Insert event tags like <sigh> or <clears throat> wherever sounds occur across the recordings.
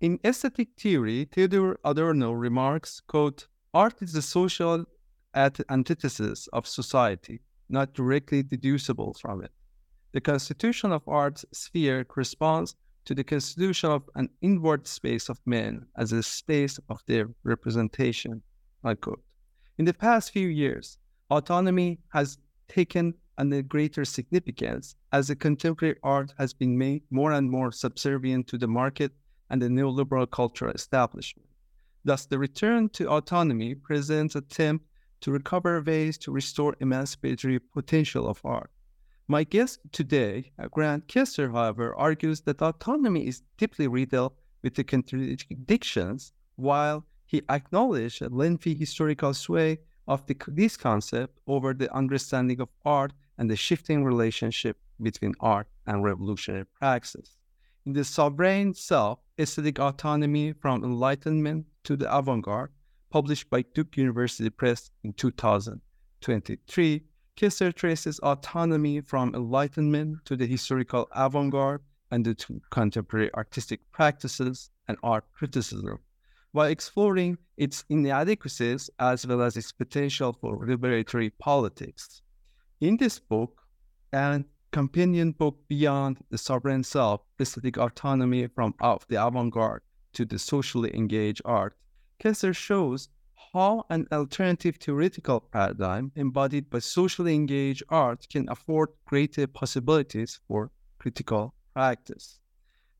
In aesthetic theory, Theodore Adorno remarks, quote, Art is the social antithesis of society, not directly deducible from it. The constitution of art's sphere corresponds to the constitution of an inward space of men as a space of their representation. Unquote. In the past few years, autonomy has taken on a greater significance as the contemporary art has been made more and more subservient to the market and the neoliberal cultural establishment. Thus, the return to autonomy presents an attempt to recover ways to restore emancipatory potential of art. My guest today, uh, Grant Kester, however, argues that autonomy is deeply riddled with the contradictions, while he acknowledged a lengthy historical sway of the, this concept over the understanding of art and the shifting relationship between art and revolutionary praxis. In the sovereign self, aesthetic autonomy from enlightenment to the avant-garde, published by Duke University Press in 2023, Kester traces autonomy from enlightenment to the historical avant-garde and the contemporary artistic practices and art criticism, while exploring its inadequacies as well as its potential for liberatory politics. In this book, and companion book beyond the sovereign self, aesthetic autonomy from of the avant-garde to the socially engaged art, Kester shows how an alternative theoretical paradigm embodied by socially engaged art can afford greater possibilities for critical practice.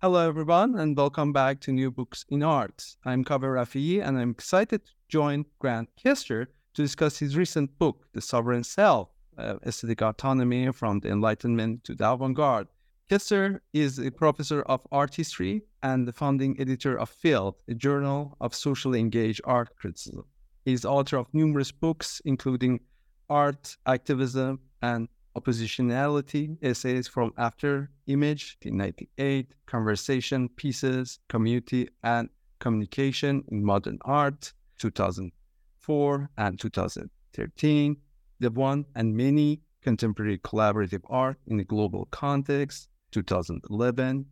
Hello, everyone, and welcome back to New Books in Art. I'm Kaveh Rafie, and I'm excited to join Grant Kester to discuss his recent book, The Sovereign Self, uh, aesthetic autonomy from the Enlightenment to the avant-garde. Kester is a professor of art history and the founding editor of Field, a journal of socially engaged art criticism. He's author of numerous books, including Art, Activism, and Oppositionality, essays from After Image in 1998, Conversation, Pieces, Community, and Communication in Modern Art, 2004 and 2013, the one and many contemporary collaborative art in a global context, 2011,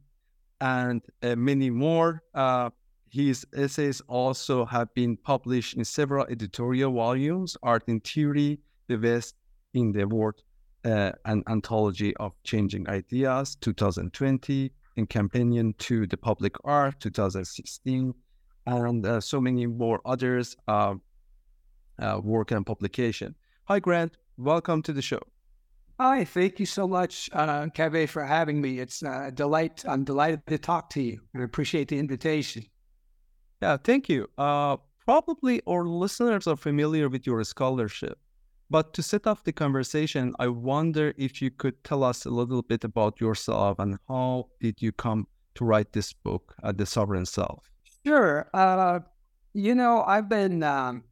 and uh, many more. Uh, his essays also have been published in several editorial volumes Art in Theory, The West in the World, uh, an anthology of changing ideas, 2020, and Companion to the Public Art, 2016, and uh, so many more others uh, uh, work and publication. Hi, Grant. Welcome to the show. Hi, thank you so much, uh, Kaveh, for having me. It's a delight. I'm delighted to talk to you and appreciate the invitation. Yeah, thank you. Uh, probably our listeners are familiar with your scholarship, but to set off the conversation, I wonder if you could tell us a little bit about yourself and how did you come to write this book, uh, The Sovereign Self? Sure. Uh, you know, I've been um,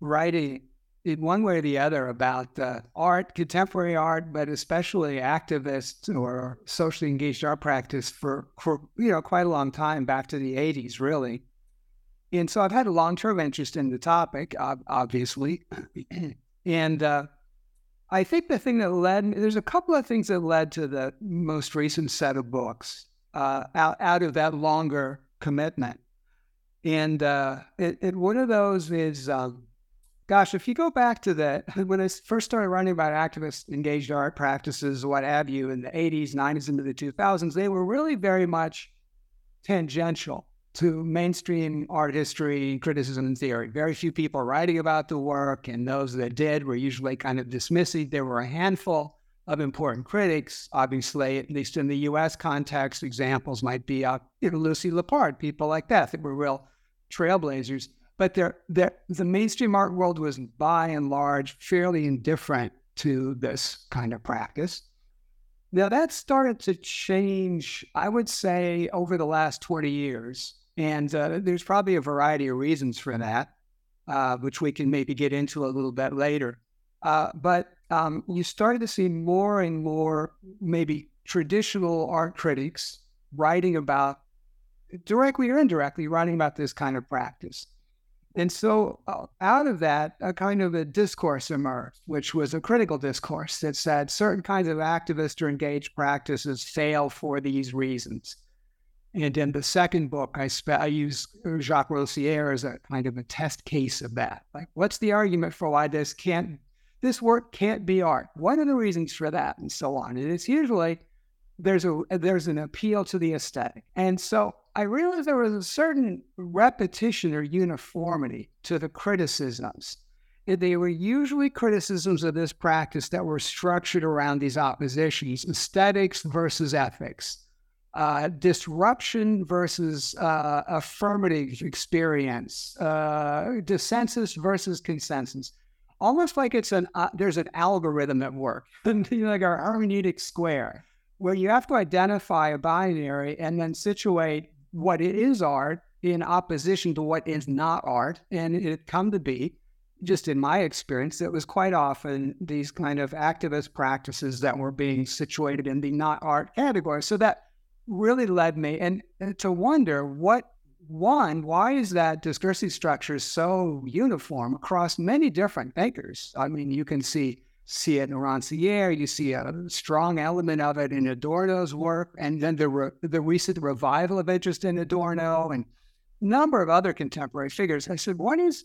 writing in one way or the other about uh, art, contemporary art, but especially activist or socially engaged art practice for, for you know quite a long time, back to the '80s, really. And so I've had a long-term interest in the topic, obviously, <clears throat> and uh, I think the thing that led there's a couple of things that led to the most recent set of books uh, out, out of that longer commitment, and uh, it, it, one of those is. Um, gosh, if you go back to that, <laughs> when I first started writing about activist engaged art practices, what have you, in the 80s, 90s, into the 2000s, they were really very much tangential to mainstream art history, criticism, and theory. Very few people writing about the work, and those that did were usually kind of dismissive. There were a handful of important critics, obviously, at least in the US context. Examples might be uh, you know, Lucy Lippard, people like that, that were real trailblazers but the mainstream art world was by and large fairly indifferent to this kind of practice. Now, that started to change, I would say, over the last 20 years. And uh, there's probably a variety of reasons for that, uh, which we can maybe get into a little bit later. Uh, but um, you started to see more and more, maybe traditional art critics writing about, directly or indirectly, writing about this kind of practice. And so, uh, out of that, a kind of a discourse emerged, which was a critical discourse that said certain kinds of activist or engaged practices fail for these reasons. And in the second book, I, spe- I use Jacques Rancière as a kind of a test case of that. Like, what's the argument for why this can't, this work can't be art? What are the reasons for that, and so on? And it's usually there's a there's an appeal to the aesthetic, and so I realized there was a certain repetition or uniformity to the criticisms. They were usually criticisms of this practice that were structured around these oppositions aesthetics versus ethics, uh, disruption versus uh, affirmative experience, uh, dissensus versus consensus. Almost like it's an uh, there's an algorithm at work, <laughs> like our hermeneutic square, where you have to identify a binary and then situate what is art in opposition to what is mm-hmm. not art. And it come to be, just in my experience, it was quite often these kind of activist practices that were being situated in the not art category. So that really led me and, and to wonder what one, why is that discursive structure so uniform across many different thinkers? I mean, you can see see it in Rancière. You see a strong element of it in Adorno's work, and then the re- the recent revival of interest in Adorno and a number of other contemporary figures. I said, what is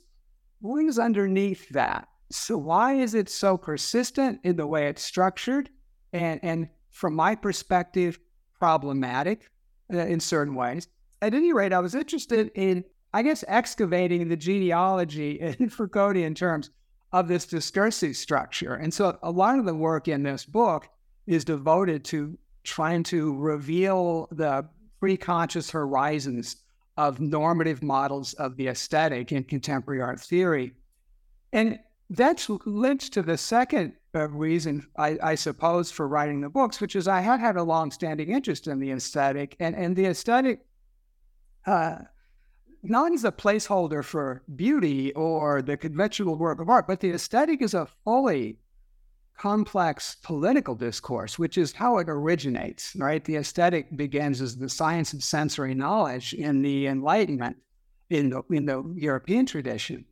what is underneath that? So why is it so persistent in the way it's structured, and and from my perspective, problematic uh, in certain ways? At any rate, I was interested in, I guess, excavating the genealogy <laughs> in Foucauldian terms of this discursive structure. And so a lot of the work in this book is devoted to trying to reveal the pre-conscious horizons of normative models of the aesthetic in contemporary art theory. And that's linked to the second uh, reason, I, I, suppose, for writing the books, which is I had had a long-standing interest in the aesthetic, and, and the aesthetic uh, not as a placeholder for beauty or the conventional work of art, but the aesthetic is a fully complex political discourse, which is how it originates, right? The aesthetic begins as the science of sensory knowledge in the Enlightenment in the, in the European tradition,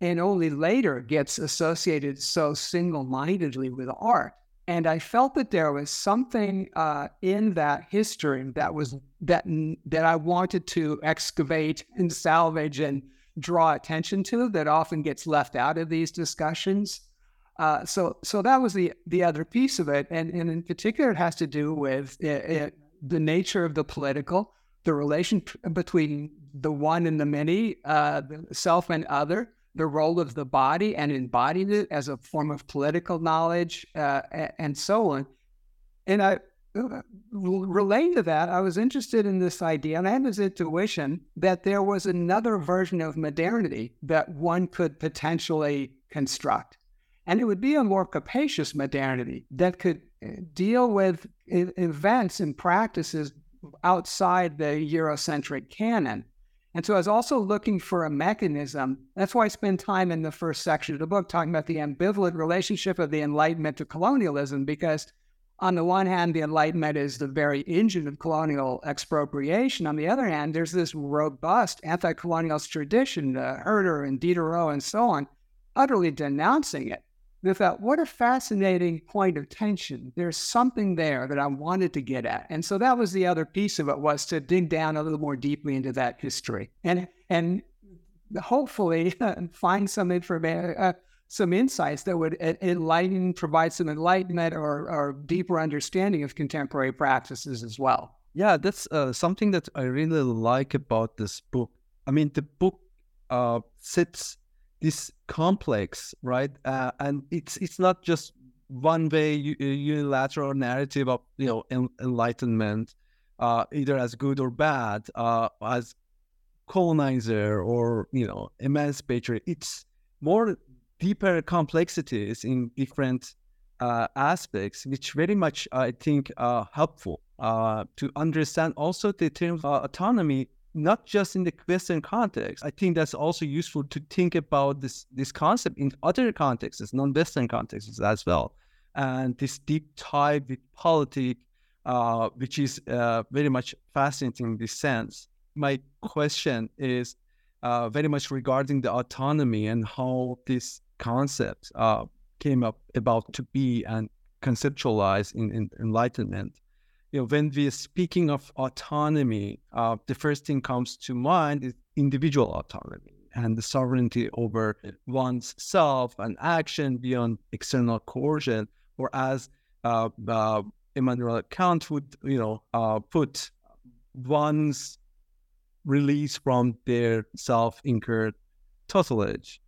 and only later gets associated so single mindedly with art. And I felt that there was something uh, in that history that was that that I wanted to excavate and salvage and draw attention to that often gets left out of these discussions. Uh, so so that was the the other piece of it, and and in particular, it has to do with it, uh, it, uh, the nature of the political, the relation between the one and the many, uh, the self and other, the role of the body and embodied it as a form of political knowledge uh, and so on. And I, uh, relating to that, I was interested in this idea, and I had this intuition that there was another version of modernity that one could potentially construct. And it would be a more capacious modernity that could uh, deal with events and practices outside the Eurocentric canon And so I was also looking for a mechanism. That's why I spend time in the first section of the book talking about the ambivalent relationship of the Enlightenment to colonialism, because on the one hand, the Enlightenment is the very engine of colonial expropriation. On the other hand, there's this robust anti colonialist tradition, uh, Herder and Diderot and so on, utterly denouncing it. I thought, what a fascinating point of tension. There's something there that I wanted to get at. And so that was the other piece of it was to dig down a little more deeply into that history and and hopefully <laughs> find some information, uh, some insights that would enlighten, provide some enlightenment or, or deeper understanding of contemporary practices as well. Yeah, that's uh, something that I really like about this book. I mean, the book uh, sits this complex, right? Uh, and it's it's not just one way unilateral narrative of you know enlightenment, uh, either as good or bad, uh, as colonizer or you know emancipator. It's more deeper complexities in different uh, aspects, which very much I think are helpful uh, to understand also the term autonomy not just in the Western context. I think that's also useful to think about this this concept in other contexts, non-Western contexts as well. And this deep tie with politics, uh, which is uh, very much fascinating in this sense. My question is uh, very much regarding the autonomy and how this concept uh, came up about to be and conceptualized in, in Enlightenment you know, when we're speaking of autonomy, uh, the first thing comes to mind is individual autonomy and the sovereignty over one's self and action beyond external coercion, or as uh, uh, Kant would, you know, uh, put one's release from their self-incurred tutelage.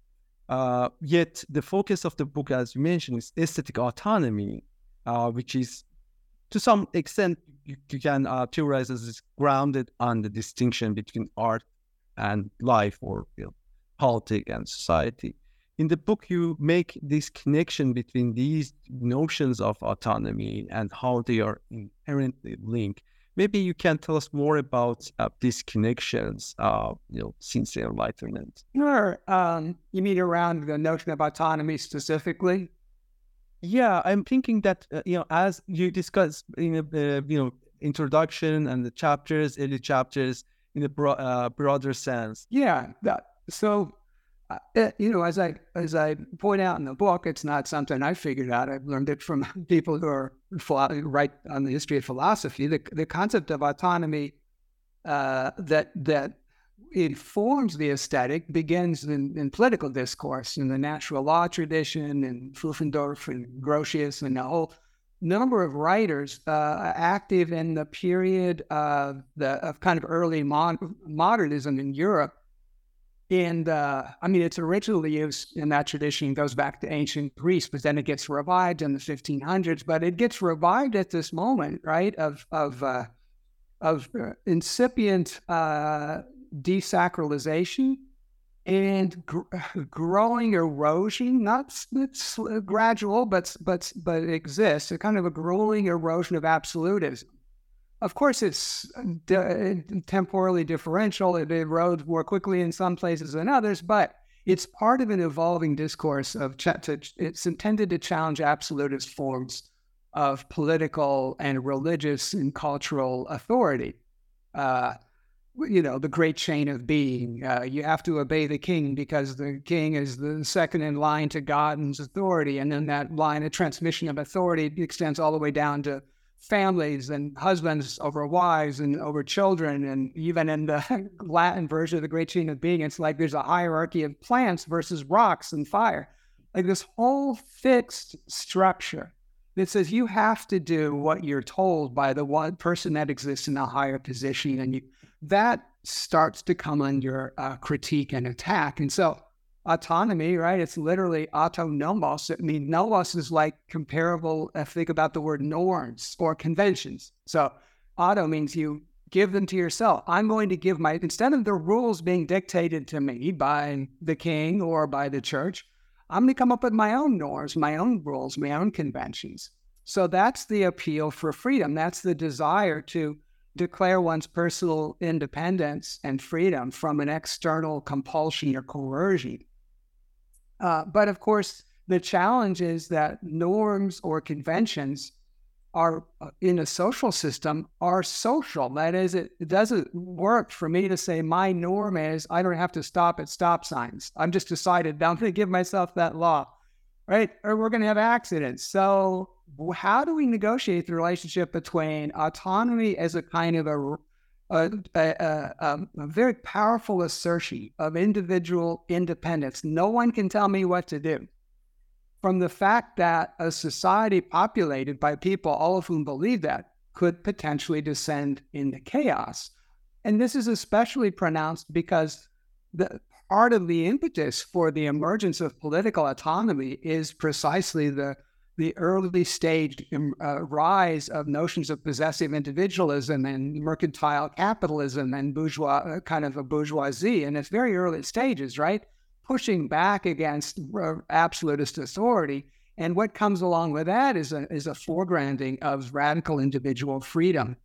Uh, yet the focus of the book, as you mentioned, is aesthetic autonomy, uh, which is to some extent, you, you can uh, theorize as it's grounded on the distinction between art and life or you know, politics and society. In the book, you make this connection between these notions of autonomy and how they are inherently linked. Maybe you can tell us more about uh, these connections, uh, you know, since the Enlightenment. Sure. Um, you mean around the notion of autonomy specifically? Yeah, I'm thinking that uh, you know, as you discuss in uh, you know introduction and the chapters, early chapters, in the bro- uh, broader sense. Yeah, that, so uh, eh, you know, as I as I point out in the book, it's not something I figured out. I've learned it from <laughs> people who are philo- right on the history of philosophy. The the concept of autonomy uh, that that informs the aesthetic begins in, in, political discourse, in the natural law tradition, and Pufendorf and Grotius, and a whole number of writers uh, active in the period of the of kind of early mod- modernism in Europe. And uh, I mean, it's originally used in that tradition goes back to ancient Greece, but then it gets revived in the 1500s. But it gets revived at this moment, right, of of uh, of uh, incipient uh, desacralization and gr- <laughs> growing erosion, not it's gradual, but but but it exists. A kind of a growing erosion of absolutism. Of course, it's de- temporally differential. It erodes more quickly in some places than others, but it's part of an evolving discourse of ch- to, it's intended to challenge absolutist forms of political and religious and cultural authority. Uh, you know, the great chain of being. Uh, you have to obey the king because the king is the second in line to God's authority. And then that line of transmission of authority extends all the way down to families and husbands over wives and over children. And even in the <laughs> Latin version of the great chain of being, it's like there's a hierarchy of plants versus rocks and fire. Like this whole fixed structure that says you have to do what you're told by the one person that exists in a higher position and you that starts to come under uh, critique and attack. And so autonomy, right? It's literally autonomos. I mean, nomos is like comparable, if uh, think about the word norms or conventions. So auto means you give them to yourself. I'm going to give my, instead of the rules being dictated to me by the king or by the church, I'm going to come up with my own norms, my own rules, my own conventions. So that's the appeal for freedom. That's the desire to declare one's personal independence and freedom from an external compulsion or coercion. Uh, but of course, the challenge is that norms or conventions are uh, in a social system are social. That is, it, it doesn't work for me to say my norm is I don't have to stop at stop signs. I'm just decided now I'm going to give myself that law, right? Or we're going to have accidents. So how do we negotiate the relationship between autonomy as a kind of a a, a, a, um, a, very powerful assertion of individual independence. No one can tell me what to do. From the fact that a society populated by people, all of whom believe that, could potentially descend into chaos. And this is especially pronounced because the part of the impetus for the emergence of political autonomy is precisely the the early stage um, uh, rise of notions of possessive individualism and mercantile capitalism and bourgeois uh, kind of a bourgeoisie in its very early stages, right? Pushing back against uh, absolutist authority. And what comes along with that is a, is a foregrounding of radical individual freedom.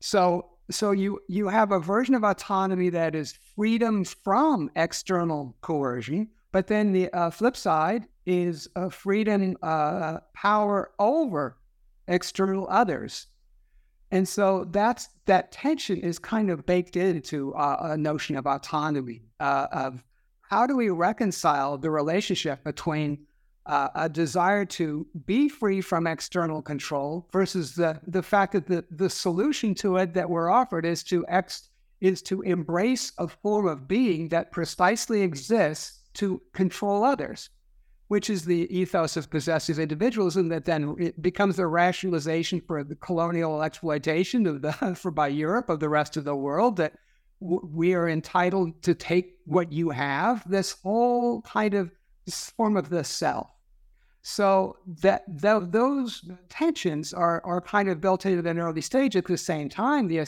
So, so you, you have a version of autonomy that is freedom from external coercion, but then the uh, flip side is a freedom, uh, power over external others. And so that's that tension is kind of baked into uh, a notion of autonomy uh, of how do we reconcile the relationship between uh, a desire to be free from external control versus the the fact that the, the solution to it that we're offered is to ex is to embrace a form of being that precisely exists to control others which is the ethos of possessive individualism that then becomes a rationalization for the colonial exploitation of the <laughs> for by Europe of the rest of the world that w- we are entitled to take what you have this whole kind of form of the self. So that th- those tensions are are kind of built into an early stage at the same time the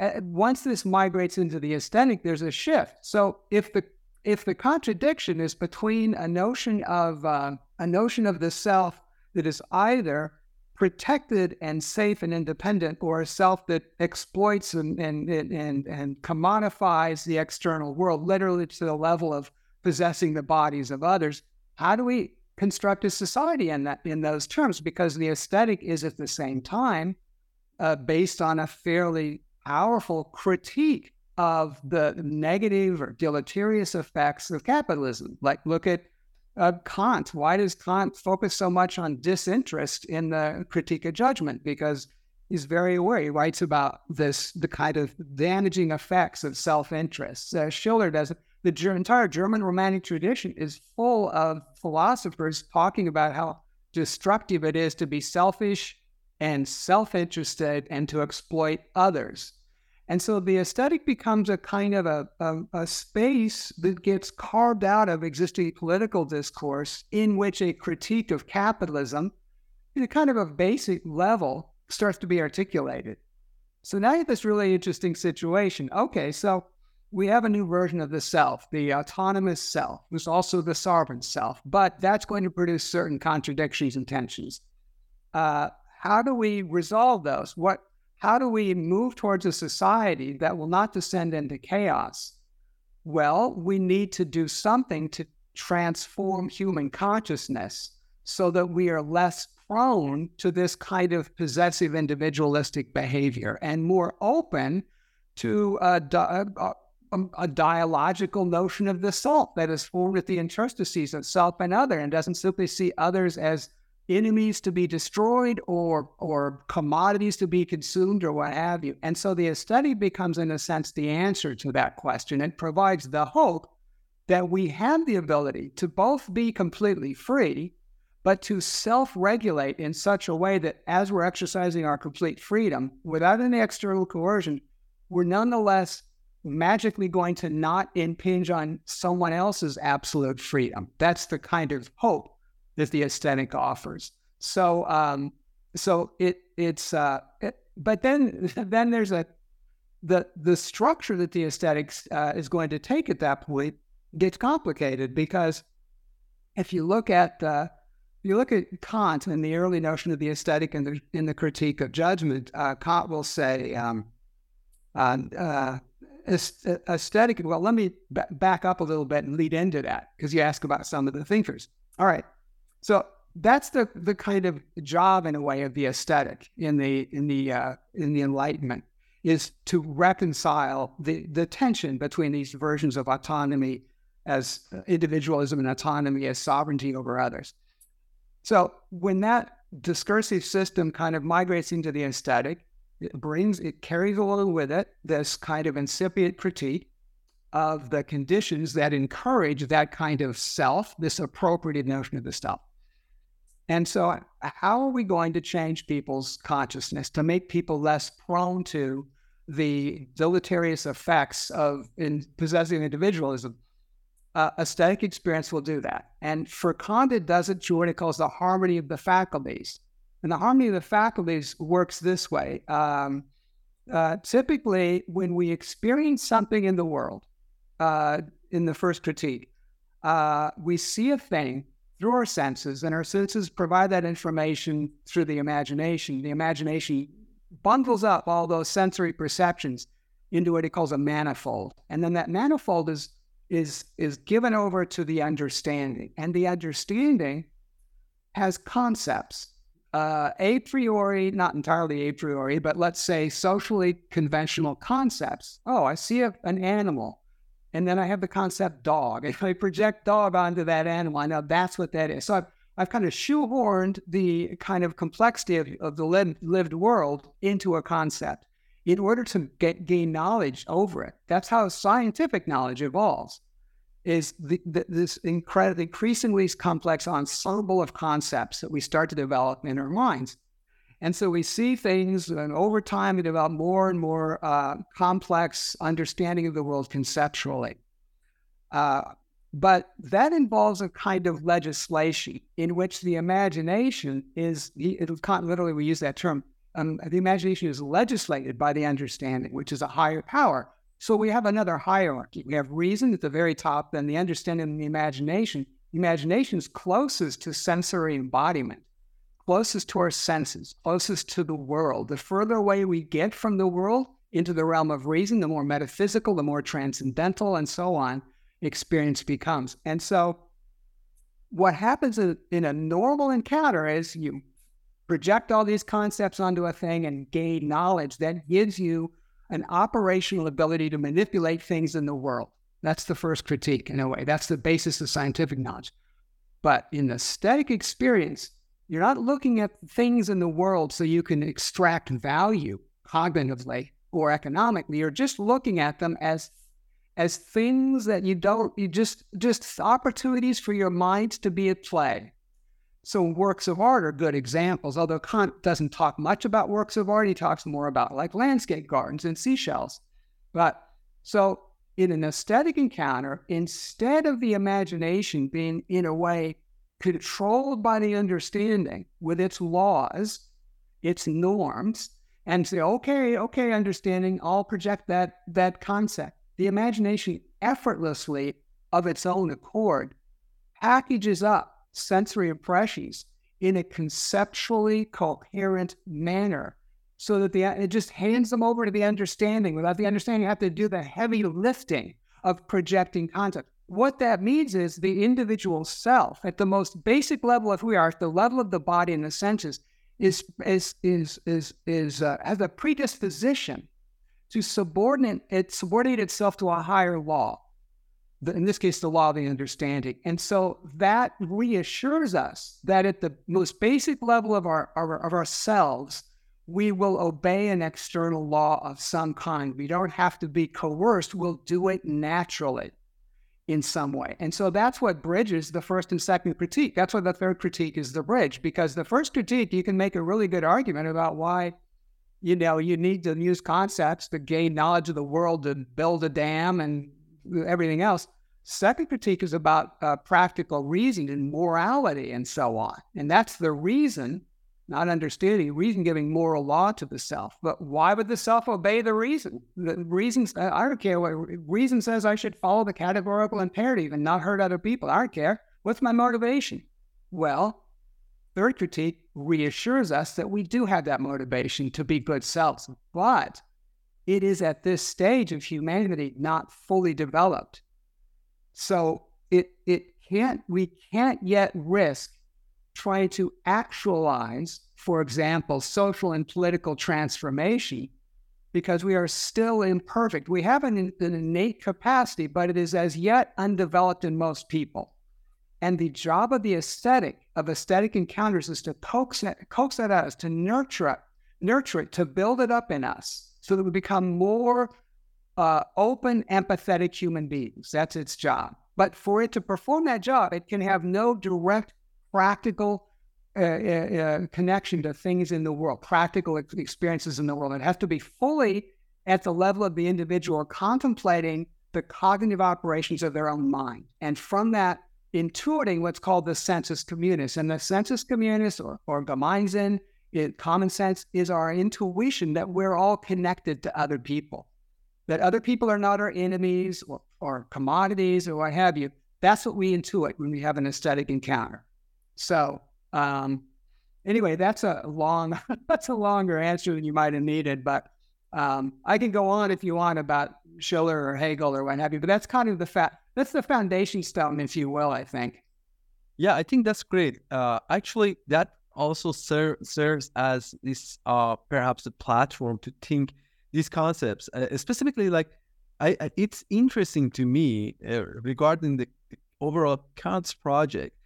uh, once this migrates into the aesthetic there's a shift. So if the if the contradiction is between a notion of uh, a notion of the self that is either protected and safe and independent, or a self that exploits and and and, and commodifies the external world, literally to the level of possessing the bodies of others, how do we construct a society in that in those terms? Because the aesthetic is at the same time uh, based on a fairly powerful critique of the negative or deleterious effects of capitalism. Like, look at uh, Kant. Why does Kant focus so much on disinterest in the critique of judgment? Because he's very aware. He writes about this, the kind of damaging effects of self interest. Uh, Schiller does it. The ger- entire German Romantic tradition is full of philosophers talking about how destructive it is to be selfish and self interested and to exploit others. And so the aesthetic becomes a kind of a, a, a, space that gets carved out of existing political discourse in which a critique of capitalism, at a kind of a basic level, starts to be articulated. So now you have this really interesting situation. Okay, so we have a new version of the self, the autonomous self. who's also the sovereign self, but that's going to produce certain contradictions and tensions. Uh, how do we resolve those? What how do we move towards a society that will not descend into chaos? Well, we need to do something to transform human consciousness so that we are less prone to this kind of possessive individualistic behavior and more open to a, a, um, a, dialogical notion of the self that is formed at the interstices of self and other and doesn't simply see others as enemies to be destroyed or or commodities to be consumed or what have you. And so the study becomes, in a sense, the answer to that question. It provides the hope that we have the ability to both be completely free, but to self-regulate in such a way that as we're exercising our complete freedom without any external coercion, we're nonetheless magically going to not impinge on someone else's absolute freedom. That's the kind of hope that the aesthetic offers. So, um, so it it's uh, it, but then <laughs> then there's a the the structure that the aesthetics uh, is going to take at that point gets complicated because if you look at uh, you look at Kant and the early notion of the aesthetic and the, in the critique of judgment, uh, Kant will say um, Uh, uh, aesthetic, well, let me b- back up a little bit and lead into that because you ask about some of the thinkers. All right. So that's the, the kind of job in a way of the aesthetic in the in the uh, in the Enlightenment is to reconcile the, the tension between these versions of autonomy as individualism and autonomy as sovereignty over others. So when that discursive system kind of migrates into the aesthetic, it brings, it carries along with it this kind of incipient critique of the conditions that encourage that kind of self, this appropriated notion of the self. And so, how are we going to change people's consciousness to make people less prone to the deleterious effects of in possessing individualism? Uh, aesthetic experience will do that. And for it does it through what it calls the harmony of the faculties. And the harmony of the faculties works this way. Um, uh, typically, when we experience something in the world, uh, in the first critique, uh, we see a thing through our senses, and our senses provide that information through the imagination. The imagination bundles up all those sensory perceptions into what he calls a manifold, and then that manifold is is is given over to the understanding, and the understanding has concepts uh, a priori, not entirely a priori, but let's say socially conventional concepts. Oh, I see a, an animal, and then I have the concept dog. <laughs> If I project dog onto that animal, I know that's what that is. So I've, I've kind of shoehorned the kind of complexity of, of the lived, lived world into a concept in order to get, gain knowledge over it. That's how scientific knowledge evolves is the, the, this incredibly, increasingly complex ensemble of concepts that we start to develop in our minds. And so we see things, and over time, we develop more and more uh, complex understanding of the world conceptually. Uh, but that involves a kind of legislation in which the imagination is, it, literally, we use that term, um, the imagination is legislated by the understanding, which is a higher power. So we have another hierarchy. We have reason at the very top, then the understanding and the imagination. Imagination is closest to sensory embodiment, closest to our senses, closest to the world. The further away we get from the world into the realm of reason, the more metaphysical, the more transcendental, and so on experience becomes. And so what happens in a normal encounter is you project all these concepts onto a thing and gain knowledge that gives you an operational ability to manipulate things in the world. That's the first critique, in a way. That's the basis of scientific knowledge. But in the aesthetic experience, you're not looking at things in the world so you can extract value cognitively or economically. You're just looking at them as as things that you don't you just just opportunities for your mind to be at play so works of art are good examples, although Kant doesn't talk much about works of art. He talks more about like landscape gardens and seashells. But so in an aesthetic encounter, instead of the imagination being in a way controlled by the understanding with its laws, its norms, and say, okay, okay, understanding, I'll project that that concept. The imagination effortlessly of its own accord packages up sensory impressions in a conceptually coherent manner so that the it just hands them over to the understanding without the understanding you have to do the heavy lifting of projecting content what that means is the individual self at the most basic level of who we are at the level of the body and the senses is is is is is uh, has a predisposition to subordinate it subordinate itself to a higher law in this case, the law of the understanding. And so that reassures us that at the most basic level of our, of ourselves, we will obey an external law of some kind. We don't have to be coerced. We'll do it naturally in some way. And so that's what bridges the first and second critique. That's why the third critique is the bridge, because the first critique, you can make a really good argument about why, you know, you need to use concepts to gain knowledge of the world to build a dam and everything else. Second critique is about uh, practical reason and morality and so on. And that's the reason, not understanding, reason giving moral law to the self. But why would the self obey the reason? The reasons, I don't care what reason says I should follow the categorical imperative and not hurt other people. I don't care. What's my motivation? Well, third critique reassures us that we do have that motivation to be good selves. But it is at this stage of humanity not fully developed. So it it can't we can't yet risk trying to actualize, for example, social and political transformation because we are still imperfect. We have an, an innate capacity, but it is as yet undeveloped in most people. And the job of the aesthetic, of aesthetic encounters, is to coax that, coax that out, to nurture it, nurture it, to build it up in us so that we become more uh, open, empathetic human beings. That's its job. But for it to perform that job, it can have no direct practical uh, uh, uh connection to things in the world, practical experiences in the world. It has to be fully at the level of the individual contemplating the cognitive operations of their own mind. And from that, intuiting what's called the sensus communis. And the sensus communis or, or Gemeinsinn it, common sense is our intuition that we're all connected to other people, that other people are not our enemies or, or commodities or what have you. That's what we intuit when we have an aesthetic encounter. So, um, anyway, that's a long, <laughs> that's a longer answer than you might have needed, but um, I can go on if you want about Schiller or Hegel or what have you, but that's kind of the fact. That's the foundation stone, if you will. I think. Yeah, I think that's great. Uh, actually, that also ser- serves as this uh, perhaps a platform to think these concepts uh, specifically like I, I, it's interesting to me uh, regarding the overall Kant's project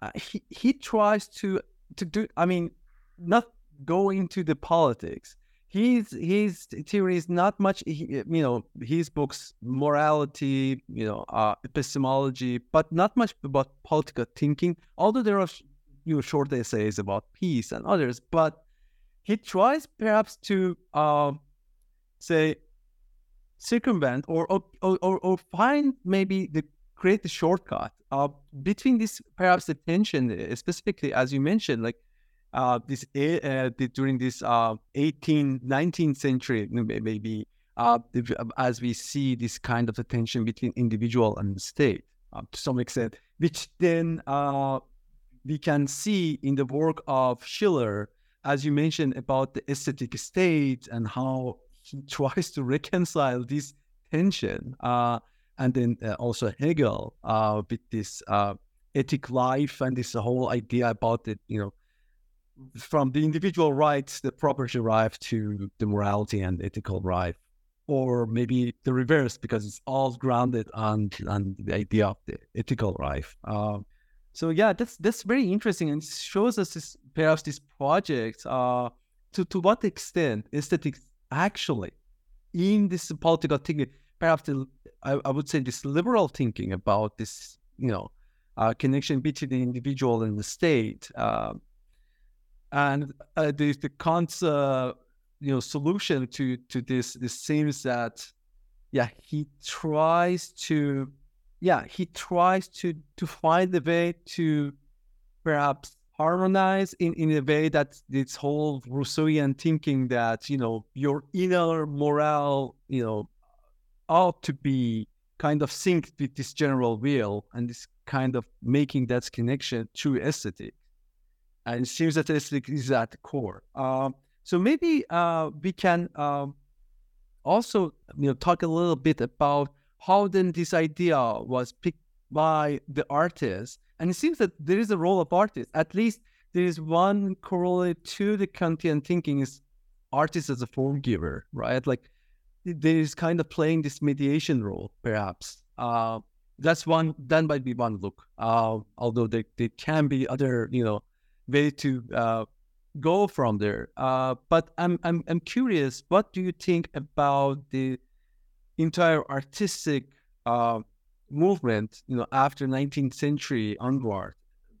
uh, he, he tries to to do i mean not go into the politics. His his theory is not much you know his books morality you know uh, epistemology but not much about political thinking although there are you know, short essays about peace and others, but he tries perhaps to uh, say circumvent or or, or or find maybe the create the shortcut uh, between this perhaps the tension uh, specifically as you mentioned like uh, this uh, during this uh, 18th 19th century maybe uh, as we see this kind of tension between individual and the state uh, to some extent which then uh, we can see in the work of Schiller, as you mentioned about the aesthetic state and how he <laughs> tries to reconcile this tension, uh, and then uh, also Hegel uh, with this uh, ethic life and this whole idea about it, you know, from the individual rights, the property right to the morality and ethical right, or maybe the reverse because it's all grounded on on the idea of the ethical right. Uh, so yeah, that's that's very interesting and shows us this perhaps this project uh, to to what extent aesthetics actually in this political thinking, perhaps I, I would say this liberal thinking about this you know uh, connection between the individual and the state, uh, and uh, the the Kant's uh, you know solution to to this this seems that yeah he tries to yeah, he tries to to find a way to perhaps harmonize in, in a way that this whole Rousseauian thinking that, you know, your inner morale, you know, ought to be kind of synced with this general will and this kind of making that connection through aesthetic. And it seems that aesthetic is at the core. Um, so maybe uh, we can um, also, you know, talk a little bit about how then this idea was picked by the artist. And it seems that there is a role of artists. At least there is one correlate to the Kantian thinking is artist as a form giver, right? Like there is kind of playing this mediation role, perhaps. Uh, that's one. That might be one look. Uh, although there, there can be other, you know, way to uh, go from there. Uh, but I'm I'm I'm curious. What do you think about the entire artistic uh, movement, you know, after 19th century onward,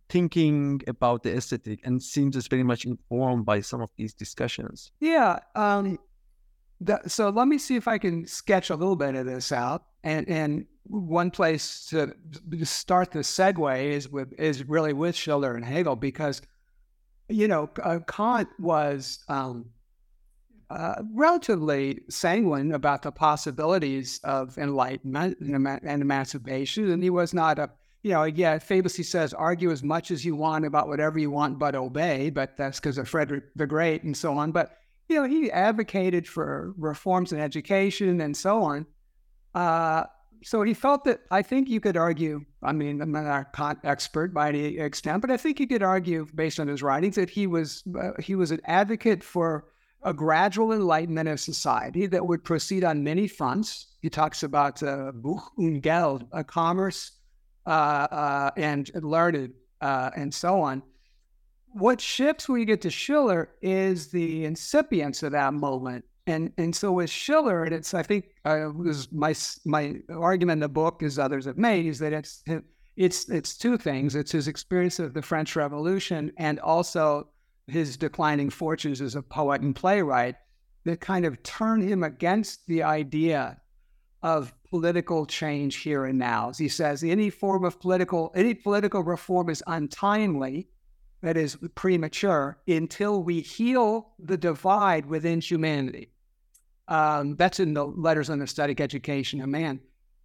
thinking about the aesthetic and seems very much informed by some of these discussions. Yeah. Um, so let me see if I can sketch a little bit of this out. And and one place to start the segue is with is really with Schiller and Hegel because, you know, uh, Kant was um, uh, relatively sanguine about the possibilities of enlightenment and, and, emancipation. And he was not a, you know, yeah, famously says, argue as much as you want about whatever you want, but obey. But that's because of Frederick the Great and so on. But you know, he advocated for reforms in education and so on. Uh, so he felt that I think you could argue. I mean, I'm not an expert by any extent, but I think you could argue, based on his writings, that he was uh, he was an advocate for a gradual enlightenment of society that would proceed on many fronts. He talks about uh, Buch und Geld, uh, commerce uh, uh, and learned, uh, and so on. What shifts when you get to Schiller is the incipience of that moment and and so with Schiller, and it's I think uh, was my my argument in the book, as others have made, is that it's it's it's two things. It's his experience of the French Revolution and also his declining fortunes as a poet and playwright that kind of turn him against the idea of political change here and now. As he says, any form of political any political reform is untimely that is premature until we heal the divide within humanity. Um, that's in the letters on aesthetic education of man.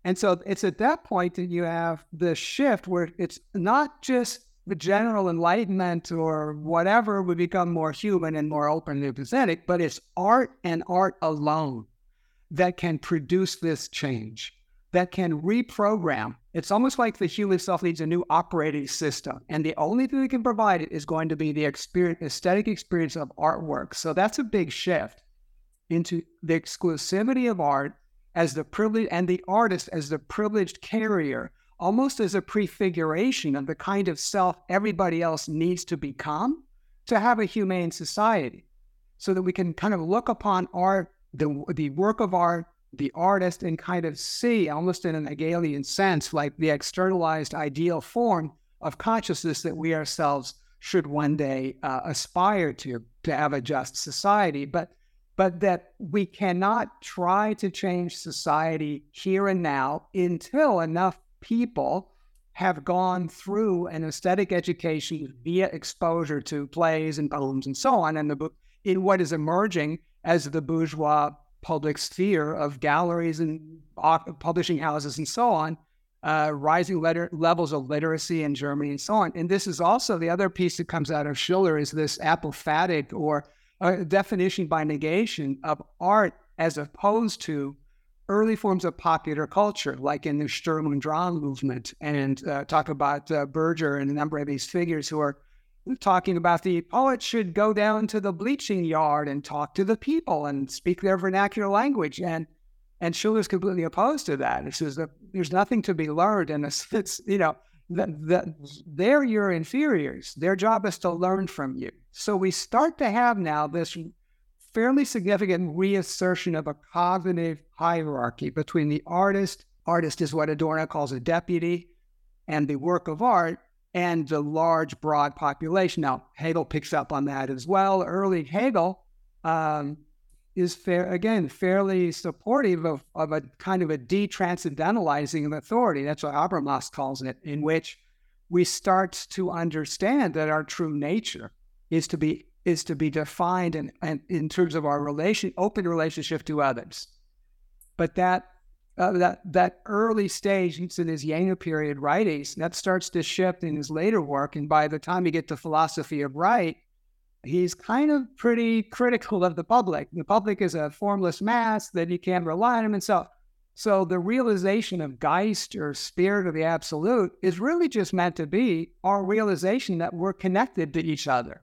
And so it's at that point that you have the shift where it's not just the general enlightenment or whatever we become more human and more open and empathetic, but it's art and art alone that can produce this change, that can reprogram. It's almost like the human self needs a new operating system. And the only thing that can provide it is going to be the experience, aesthetic experience of artwork. So that's a big shift into the exclusivity of art as the privilege and the artist as the privileged carrier, almost as a prefiguration of the kind of self everybody else needs to become to have a humane society. So that we can kind of look upon art, the, the work of art, the artist, and kind of see, almost in an Hegelian sense, like the externalized ideal form of consciousness that we ourselves should one day uh, aspire to, to have a just society. But but that we cannot try to change society here and now until enough people have gone through an aesthetic education via exposure to plays and poems and so on, and the book in what is emerging as the bourgeois public sphere of galleries and publishing houses and so on, uh, rising letter, levels of literacy in Germany and so on. And this is also the other piece that comes out of Schiller is this apophatic or a definition by negation of art as opposed to early forms of popular culture, like in the Sturm und Drang movement, and uh, talk about uh, Bürger and a number of these figures who are talking about the oh, poet should go down to the bleaching yard and talk to the people and speak their vernacular language. And and Schiller's completely opposed to that. It says that there's nothing to be learned, and it's, <laughs> it's you know that, that they're your inferiors. Their job is to learn from you. So we start to have now this fairly significant reassertion of a cognitive hierarchy between the artist, artist is what Adorno calls a deputy, and the work of art, and the large, broad population. Now, Hegel picks up on that as well. Early Hegel um, is fair again fairly supportive of, of a kind of a detranscendentalizing of authority. That's what Habermas calls it, in which we start to understand that our true nature is to be is to be defined in, in, in terms of our relation open relationship to others. But that uh, that that early stage, it's in his Jena period writings, that starts to shift in his later work. And by the time you get to philosophy of right, he's kind of pretty critical of the public. The public is a formless mass that you can't rely on him. And so, so the realization of Geist or spirit of the absolute is really just meant to be our realization that we're connected to each other,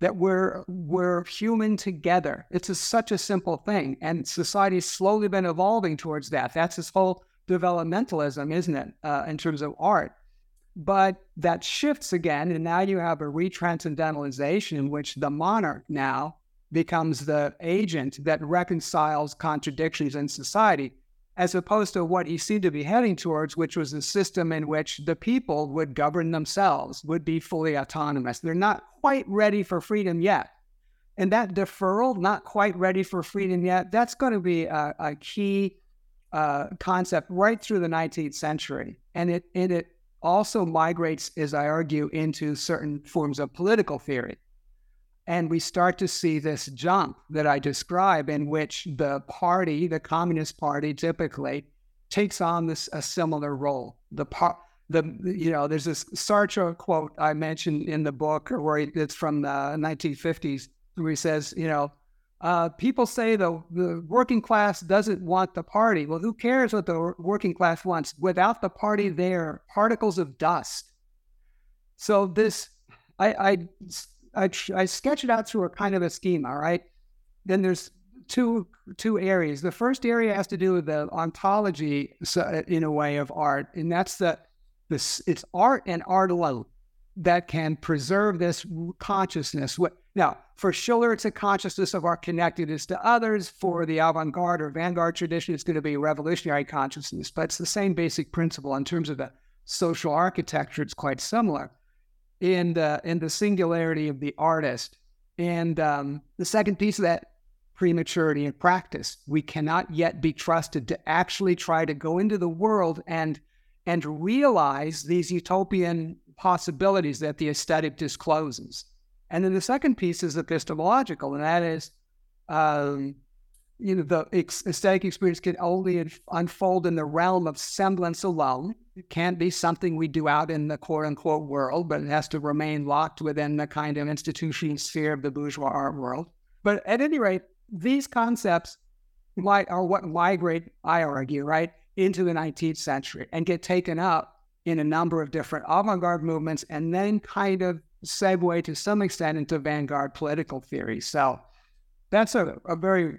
that we're we're human together. It's a, such a simple thing, and society's slowly been evolving towards that. That's this whole developmentalism, isn't it, uh, in terms of art? But that shifts again, and now you have a retranscendentalization in which the monarch now becomes the agent that reconciles contradictions in society, as opposed to what he seemed to be heading towards, which was a system in which the people would govern themselves, would be fully autonomous. They're not quite ready for freedom yet. And that deferral, not quite ready for freedom yet, that's going to be a, a key uh, concept right through the 19th century. And it, and it also migrates, as I argue, into certain forms of political theory. And we start to see this jump that I describe, in which the party, the Communist Party, typically takes on this a similar role. The part, the you know, there's this Sartre quote I mentioned in the book, where it's from the 1950s, where he says, you know, Uh, people say the, the working class doesn't want the party. Well, who cares what the working class wants? Without the party they are particles of dust. So this, I, I, I, I sketch it out through a kind of a schema, right? Then there's two two areas. The first area has to do with the ontology, uh, in a way, of art, and that's the this. It's art and art alone that can preserve this consciousness. Now, for Schiller, it's a consciousness of our connectedness to others. For the avant garde or vanguard tradition, it's going to be revolutionary consciousness, but it's the same basic principle in terms of the social architecture. It's quite similar in the, in the singularity of the artist. And um, the second piece of that prematurity in practice. We cannot yet be trusted to actually try to go into the world and and realize these utopian possibilities that the aesthetic discloses. And then the second piece is epistemological, and that is, um, you know, the ex- aesthetic experience can only unfold in the realm of semblance alone. It can't be something we do out in the quote unquote world, but it has to remain locked within the kind of institutional sphere of the bourgeois art world. But at any rate, these concepts might are what migrate, I argue, right, into the 19th century and get taken up in a number of different avant-garde movements and then kind of segue to some extent into vanguard political theory. So that's a, a very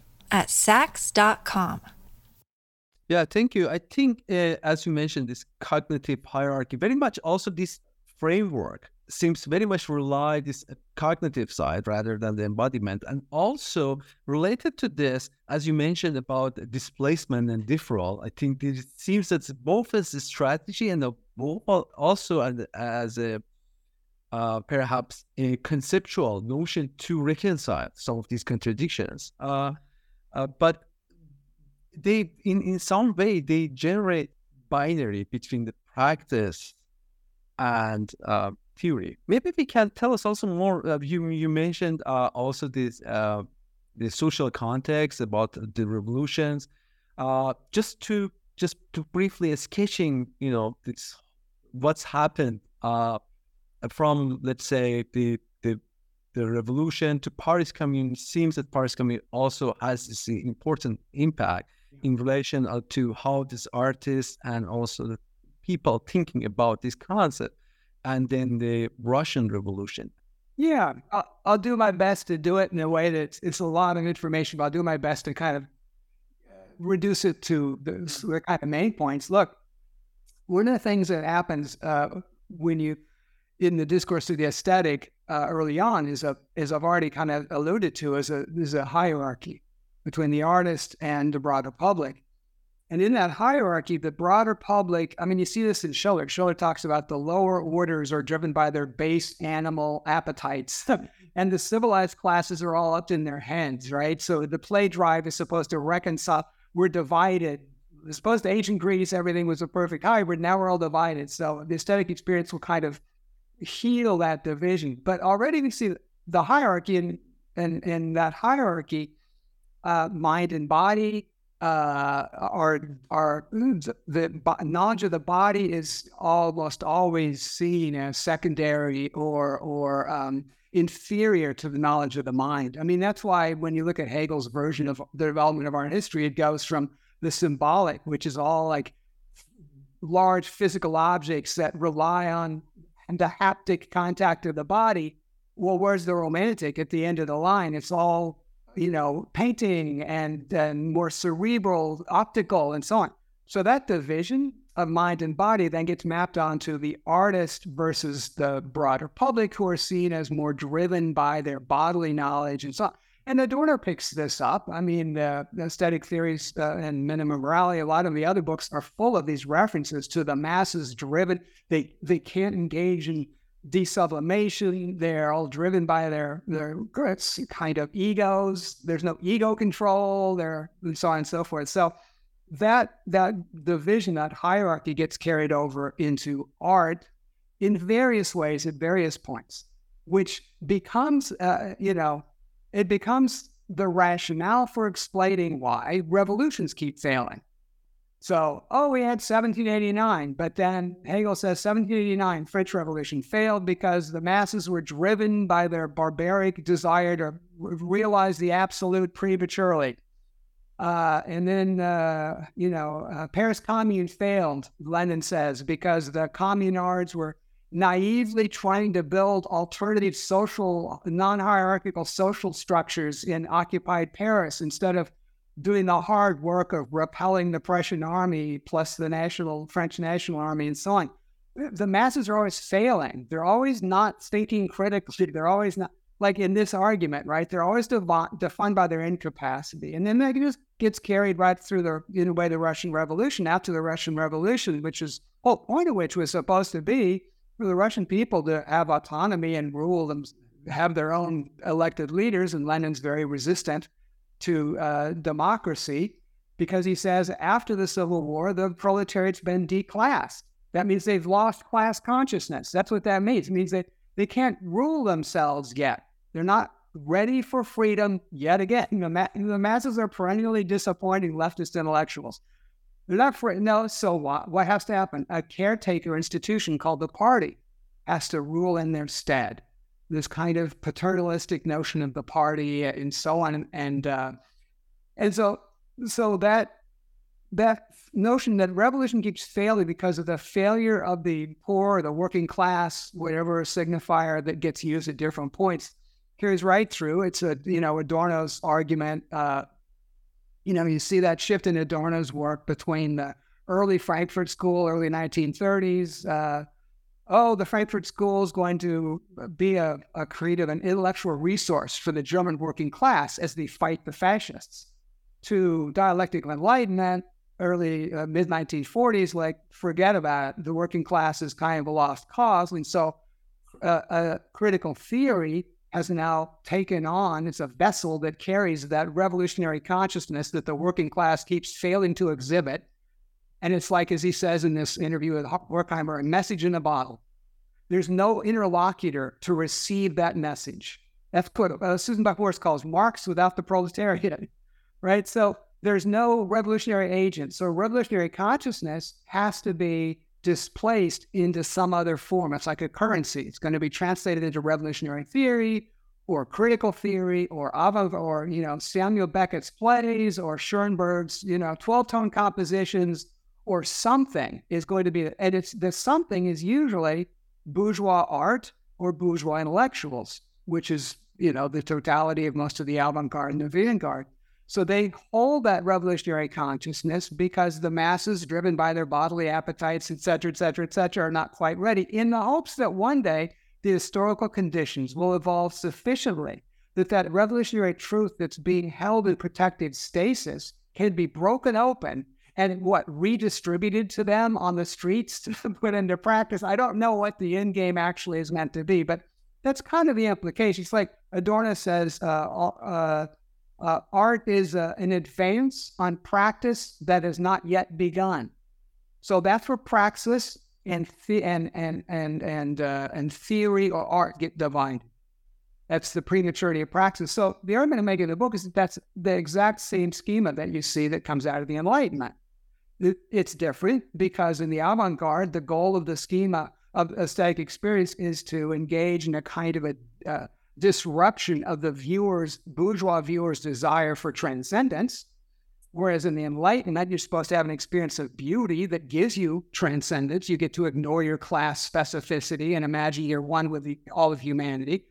at Saks.com. Yeah, thank you. I think, uh, as you mentioned, this cognitive hierarchy, very much also this framework seems very much rely this uh, cognitive side rather than the embodiment and also related to this as you mentioned about displacement and deferral i think it seems that both as a strategy and also as a uh, perhaps a conceptual notion to reconcile some of these contradictions uh, uh, but they in, in some way they generate binary between the practice and uh, theory. Maybe we can tell us also more. Uh, you you mentioned uh, also this uh, the social context about the revolutions. Just to just to briefly sketching, you know, this what's happened from let's say the the revolution to Paris Commune. Seems that Paris Commune also has this important impact in relation uh, to how this artist and also the people thinking about this concept and then the Russian Revolution. Yeah, I'll, I'll, do my best to do it in a way that it's a lot of information, but I'll do my best to kind of uh, reduce it to the, the kind of main points. Look, one of the things that happens uh, when you, in the discourse of the aesthetic uh, early on, is a, as I've already kind of alluded to, is a is a hierarchy between the artist and the broader public. And in that hierarchy, the broader public, I mean, you see this in Schiller. Schiller talks about the lower orders are driven by their base animal appetites. <laughs> and the civilized classes are all up in their heads, right? So the play drive is supposed to reconcile. We're divided. As opposed to ancient Greece, everything was a perfect hybrid. Now we're all divided. So the aesthetic experience will kind of heal that division. But already we see the hierarchy, and in, in, in, that hierarchy, uh, mind and body, uh, are our the knowledge of the body is almost always seen as secondary or or um, inferior to the knowledge of the mind. I mean, that's why when you look at Hegel's version of the development of art history, it goes from the symbolic, which is all like large physical objects that rely on the haptic contact of the body. Well, where's the romantic at the end of the line? It's all you know, painting and then more cerebral, optical, and so on. So that division of mind and body then gets mapped onto the artist versus the broader public who are seen as more driven by their bodily knowledge and so on. And Adorno picks this up. I mean, uh, aesthetic theories uh, and Minima Moralia, a lot of the other books are full of these references to the masses driven. They they can't engage in desublimation. They're all driven by their their kind of egos. There's no ego control. There and so on and so forth. So that that division, that hierarchy, gets carried over into art in various ways at various points, which becomes, uh, you know, it becomes the rationale for explaining why revolutions keep failing. So, oh, we had 1789, but then Hegel says 1789 French Revolution failed because the masses were driven by their barbaric desire to realize the absolute prematurely. Uh, and then, uh, you know, uh, Paris Commune failed, Lenin says, because the communards were naively trying to build alternative social, non hierarchical social structures in occupied Paris instead of doing the hard work of repelling the Prussian army plus the national French national army and so on. The masses are always failing. They're always not thinking critically. They're always not like in this argument, right? They're always defined by their incapacity, and then that just gets carried right through the in a way the Russian Revolution, after the Russian Revolution, which is whole point of which was supposed to be for the Russian people to have autonomy and rule them, have their own elected leaders. And Lenin's very resistant to uh, democracy because he says after the Civil War, the proletariat's been declassed. That means they've lost class consciousness. That's what that means. It means that they can't rule themselves yet. They're not ready for freedom yet again. The, ma- the masses are perennially disappointing leftist intellectuals. Not free. No, so what? What has to happen? A caretaker institution called the party has to rule in their stead this kind of paternalistic notion of the party and so on, and uh, and so so that that notion that revolution keeps failing because of the failure of the poor, the working class, whatever signifier that gets used at different points, carries right through. It's a you know Adorno's argument. Uh, you know, you see that shift in Adorno's work between the early Frankfurt School, early 1930s. Uh, oh, the Frankfurt School is going to be a, a creative and intellectual resource for the German working class as they fight the fascists. To dialectical enlightenment, early uh, mid 1940s, like forget about it. The working class is kind of a lost cause, and so uh, a critical theory has now taken on. It's a vessel that carries that revolutionary consciousness that the working class keeps failing to exhibit and it's like, as he says in this interview with Horkheimer, a message in a bottle. There's no interlocutor to receive that message. That's what uh, Susan Buck-Morss calls Marx without the proletariat, <laughs> right? So there's no revolutionary agent. So revolutionary consciousness has to be displaced into some other form. It's like a currency. It's going to be translated into revolutionary theory or critical theory or avant or you know Samuel Beckett's plays or Schoenberg's you know 12 tone compositions or something is going to be, and it's the something is usually bourgeois art or bourgeois intellectuals, which is, you know, the totality of most of the avant-garde and the avant-garde. So they hold that revolutionary consciousness because the masses, driven by their bodily appetites, et cetera, et cetera, et cetera, are not quite ready, in the hopes that one day the historical conditions will evolve sufficiently that that revolutionary truth that's being held in protective stasis can be broken open and what redistributed to them on the streets <laughs> to put into practice. I don't know what the end game actually is meant to be, but that's kind of the implication. It's like Adorno says, uh, uh, uh, art is uh, an advance on practice that has not yet begun. So that's where praxis and the- and and and and uh, and theory or art get divided. That's the prematurity of praxis. So the argument I'm making in the book is that that's the exact same schema that you see that comes out of the Enlightenment. It's different because in the avant garde, the goal of the schema of aesthetic experience is to engage in a kind of a uh, disruption of the viewer's, bourgeois viewer's desire for transcendence. Whereas in the Enlightenment, you're supposed to have an experience of beauty that gives you transcendence. You get to ignore your class specificity and imagine you're one with the, all of humanity.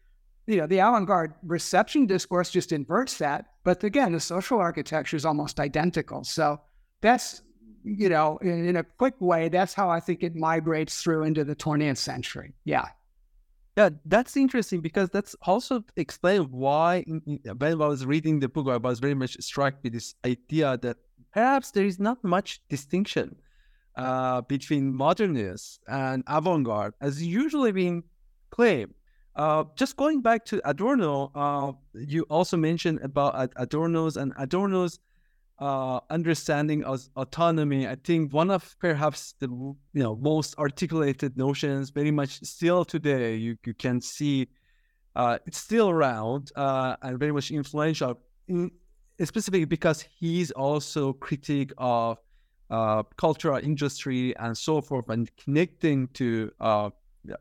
You know, the avant garde reception discourse just inverts that. But again, the social architecture is almost identical. So that's you know, in, in, a quick way, that's how I think it migrates through into the 20th century. Yeah. Yeah, that's interesting because that's also explain why when I was reading the book, I was very much struck with this idea that perhaps there is not much distinction uh, between modernists and avant-garde, as usually being claimed. Uh, just going back to Adorno, uh, you also mentioned about Adorno's and Adorno's uh, understanding of autonomy. I think one of perhaps the you know most articulated notions, very much still today, you you can see uh, it's still around uh, and very much influential, in, specifically because he's also critic of uh, cultural industry and so forth, and connecting to uh,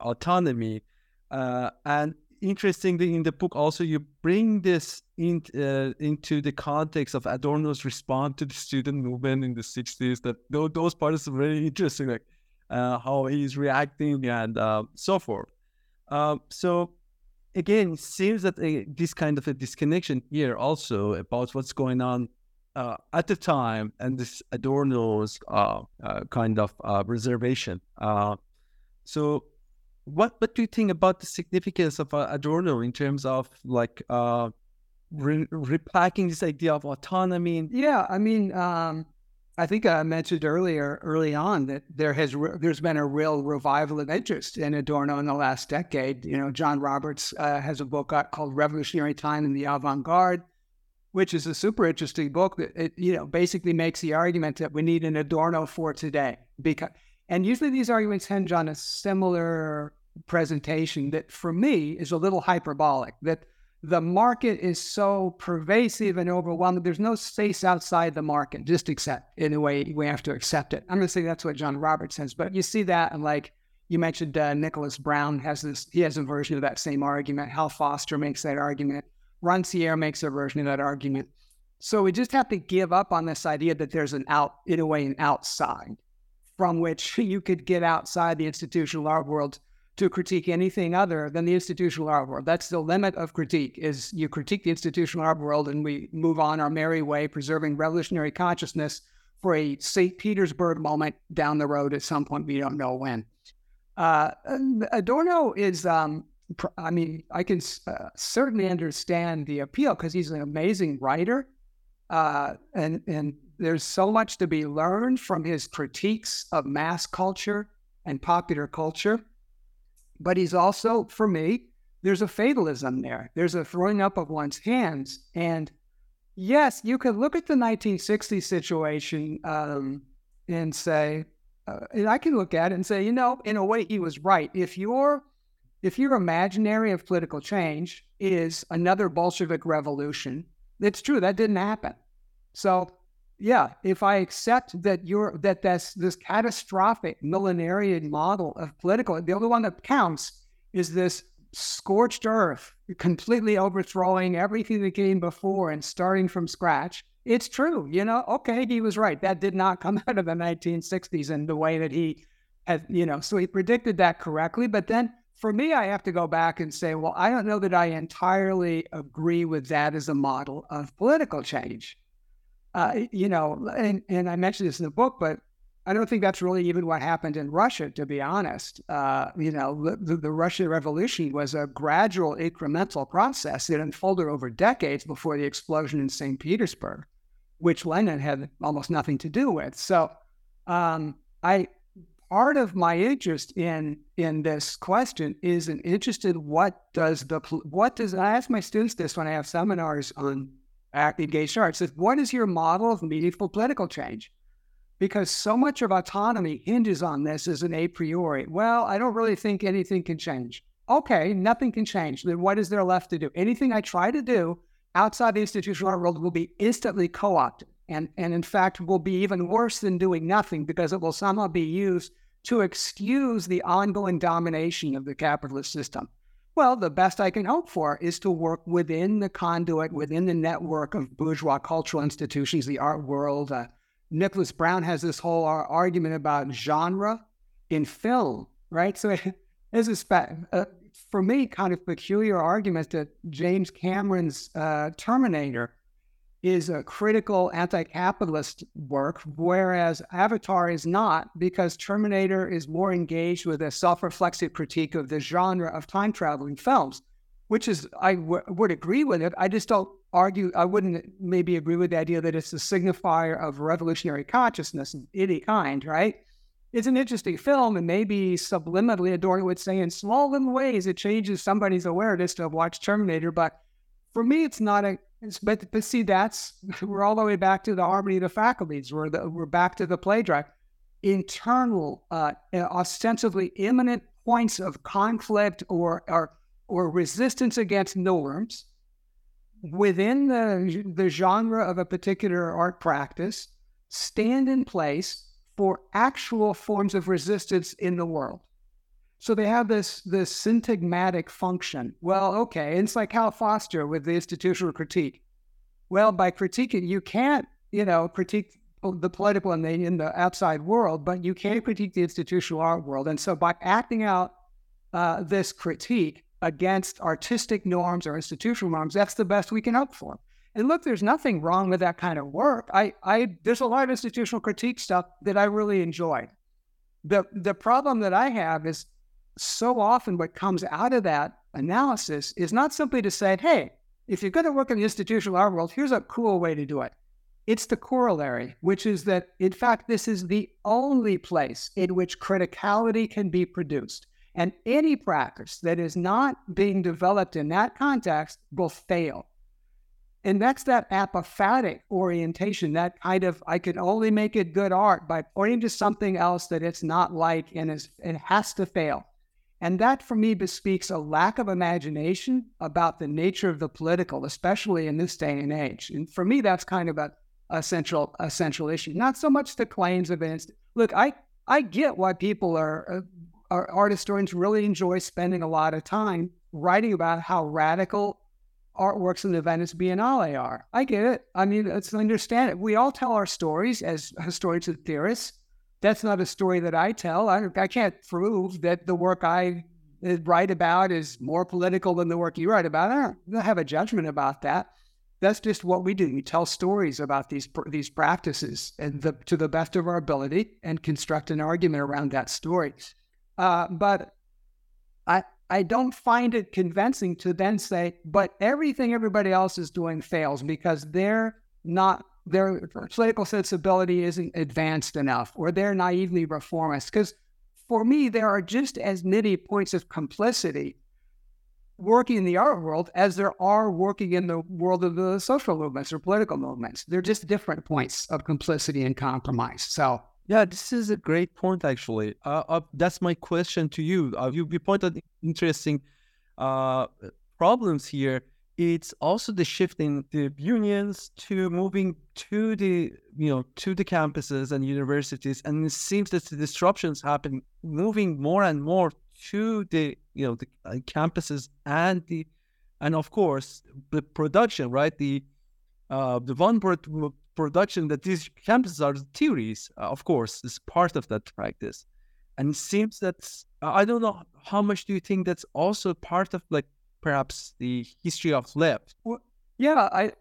autonomy. Uh, and interestingly, in the book, also you bring this in, uh, into the context of Adorno's response to the student movement in the '60s. That those, parts are very interesting, like how he's reacting and so forth. so again, it seems that uh, this kind of a disconnection here also about what's going on uh, at the time and this Adorno's uh, uh kind of uh, reservation. Uh, so, what what do you think about the significance of Adorno in terms of like re- repacking this idea of autonomy? Yeah, I mean. Um I think I mentioned earlier, early on, that there has re- there's been a real revival of interest in Adorno in the last decade. You know, John Roberts uh, has a book called "Revolutionary Time in the Avant-Garde," which is a super interesting book that it, you know basically makes the argument that we need an Adorno for today. Because and usually these arguments hinge on a similar presentation that, for me, is a little hyperbolic. That the market is so pervasive and overwhelming. There's no space outside the market. Just accept. In a way, we have to accept it. I'm going to say that's what John Roberts says, but you see that, and like you mentioned, uh, Nicholas Brown has this. He has a version of that same argument. Hal Foster makes that argument. Rancière makes a version of that argument. So we just have to give up on this idea that there's an out, in a way, an outside from which <laughs> you could get outside the institutional art world to critique anything other than the institutional art world. That's the limit of critique is you critique the institutional art world and we move on our merry way, preserving revolutionary consciousness for a St. Petersburg moment down the road at some point. We don't know when. Uh, Adorno is, um, I mean, I can uh, certainly understand the appeal because he's an amazing writer. Uh, and, and there's so much to be learned from his critiques of mass culture and popular culture but he's also, for me, there's a fatalism there. There's a throwing up of one's hands. And yes, you could look at the 1960s situation um, and say, uh, and I can look at it and say, you know, in a way, he was right. If your if your imaginary of political change is another Bolshevik revolution, it's true that didn't happen. So yeah, if I accept that you're that that's this catastrophic millenarian model of political, the only one that counts is this scorched earth, completely overthrowing everything that came before and starting from scratch. It's true, you know. Okay, he was right. That did not come <laughs> out of the 1960s in the way that he had, you know. So he predicted that correctly. But then, for me, I have to go back and say, well, I don't know that I entirely agree with that as a model of political change uh, you know, and, and I mentioned this in the book, but I don't think that's really even what happened in Russia, to be honest. Uh, you know, the, the, Russian Revolution was a gradual, incremental process that unfolded over decades before the explosion in St. Petersburg, which Lenin had almost nothing to do with. So, um, I part of my interest in in this question is an interest in what does the what does I ask my students this when I have seminars on engaged arts is what is your model of meaningful political change? Because so much of autonomy hinges on this as an a priori. Well, I don't really think anything can change. Okay, nothing can change. Then what is there left to do? Anything I try to do outside the institutional world will be instantly co opted. And, and in fact, will be even worse than doing nothing because it will somehow be used to excuse the ongoing domination of the capitalist system. Well, the best I can hope for is to work within the conduit, within the network of bourgeois cultural institutions, the art world. Uh, Nicholas Brown has this whole argument about genre in film, right? So there's a spe- uh, for me, kind of peculiar argument that James Cameron's uh, Terminator is a critical anti-capitalist work, whereas Avatar is not, because Terminator is more engaged with a self-reflexive critique of the genre of time traveling films, which is I w- would agree with it. I just don't argue. I wouldn't maybe agree with the idea that it's a signifier of revolutionary consciousness of any kind, right? it's an interesting film, and maybe subliminally, Adorno would say in small little ways it changes somebody's awareness to have watched Terminator. But for me, it's not a. But, but see, that's we're all the way back to the harmony of the faculties. We're the, we're back to the play drive. Internal, uh, ostensibly imminent points of conflict or or or resistance against norms within the the genre of a particular art practice stand in place for actual forms of resistance in the world. So they have this this syntagmatic function. Well, okay, it's like Hal Foster with the institutional critique. Well, by critiquing, you can't, you know, critique the political and the in the outside world, but you can critique the institutional art world. And so by acting out uh, this critique against artistic norms or institutional norms, that's the best we can hope for. And look, there's nothing wrong with that kind of work. I, I, there's a lot of institutional critique stuff that I really enjoy. The, the problem that I have is so often what comes out of that analysis is not simply to say, hey, if you're going to work in the institutional art world, here's a cool way to do it. It's the corollary, which is that, in fact, this is the only place in which criticality can be produced. And any practice that is not being developed in that context will fail. And that's that apophatic orientation, that kind of, I can only make it good art by pointing to something else that it's not like and is, it has to fail. And that for me bespeaks a lack of imagination about the nature of the political, especially in this day and age. And for me, that's kind of a, a central, a central issue. Not so much the claims of. Look, I, I get why people are, uh, are art historians really enjoy spending a lot of time writing about how radical artworks in the Venice Biennale are. I get it. I mean, it's understand it. We all tell our stories as historians and theorists. That's not a story that I tell. I, I can't prove that the work I uh, write about is more political than the work you write about. I don't have a judgment about that. That's just what we do. We tell stories about these these practices and the, to the best of our ability and construct an argument around that story. Uh, but I, I don't find it convincing to then say, but everything everybody else is doing fails because they're not, their political sensibility isn't advanced enough or they're naively reformist. Because for me, there are just as many points of complicity working in the art world as there are working in the world of the social movements or political movements. They're just different points of complicity and compromise. So yeah, this is a great point, actually. Uh, uh, that's my question to you. Uh, you, you pointed interesting uh, problems here. It's also the shift in the unions to moving to the you know to the campuses and universities, and it seems that the disruptions happen moving more and more to the you know the uh, campuses and the and of course the production, right? The uh, the one production that these campuses are the theories, uh, of course, is part of that practice. And it seems that I don't know how much do you think that's also part of like perhaps the history of left? Well, yeah, I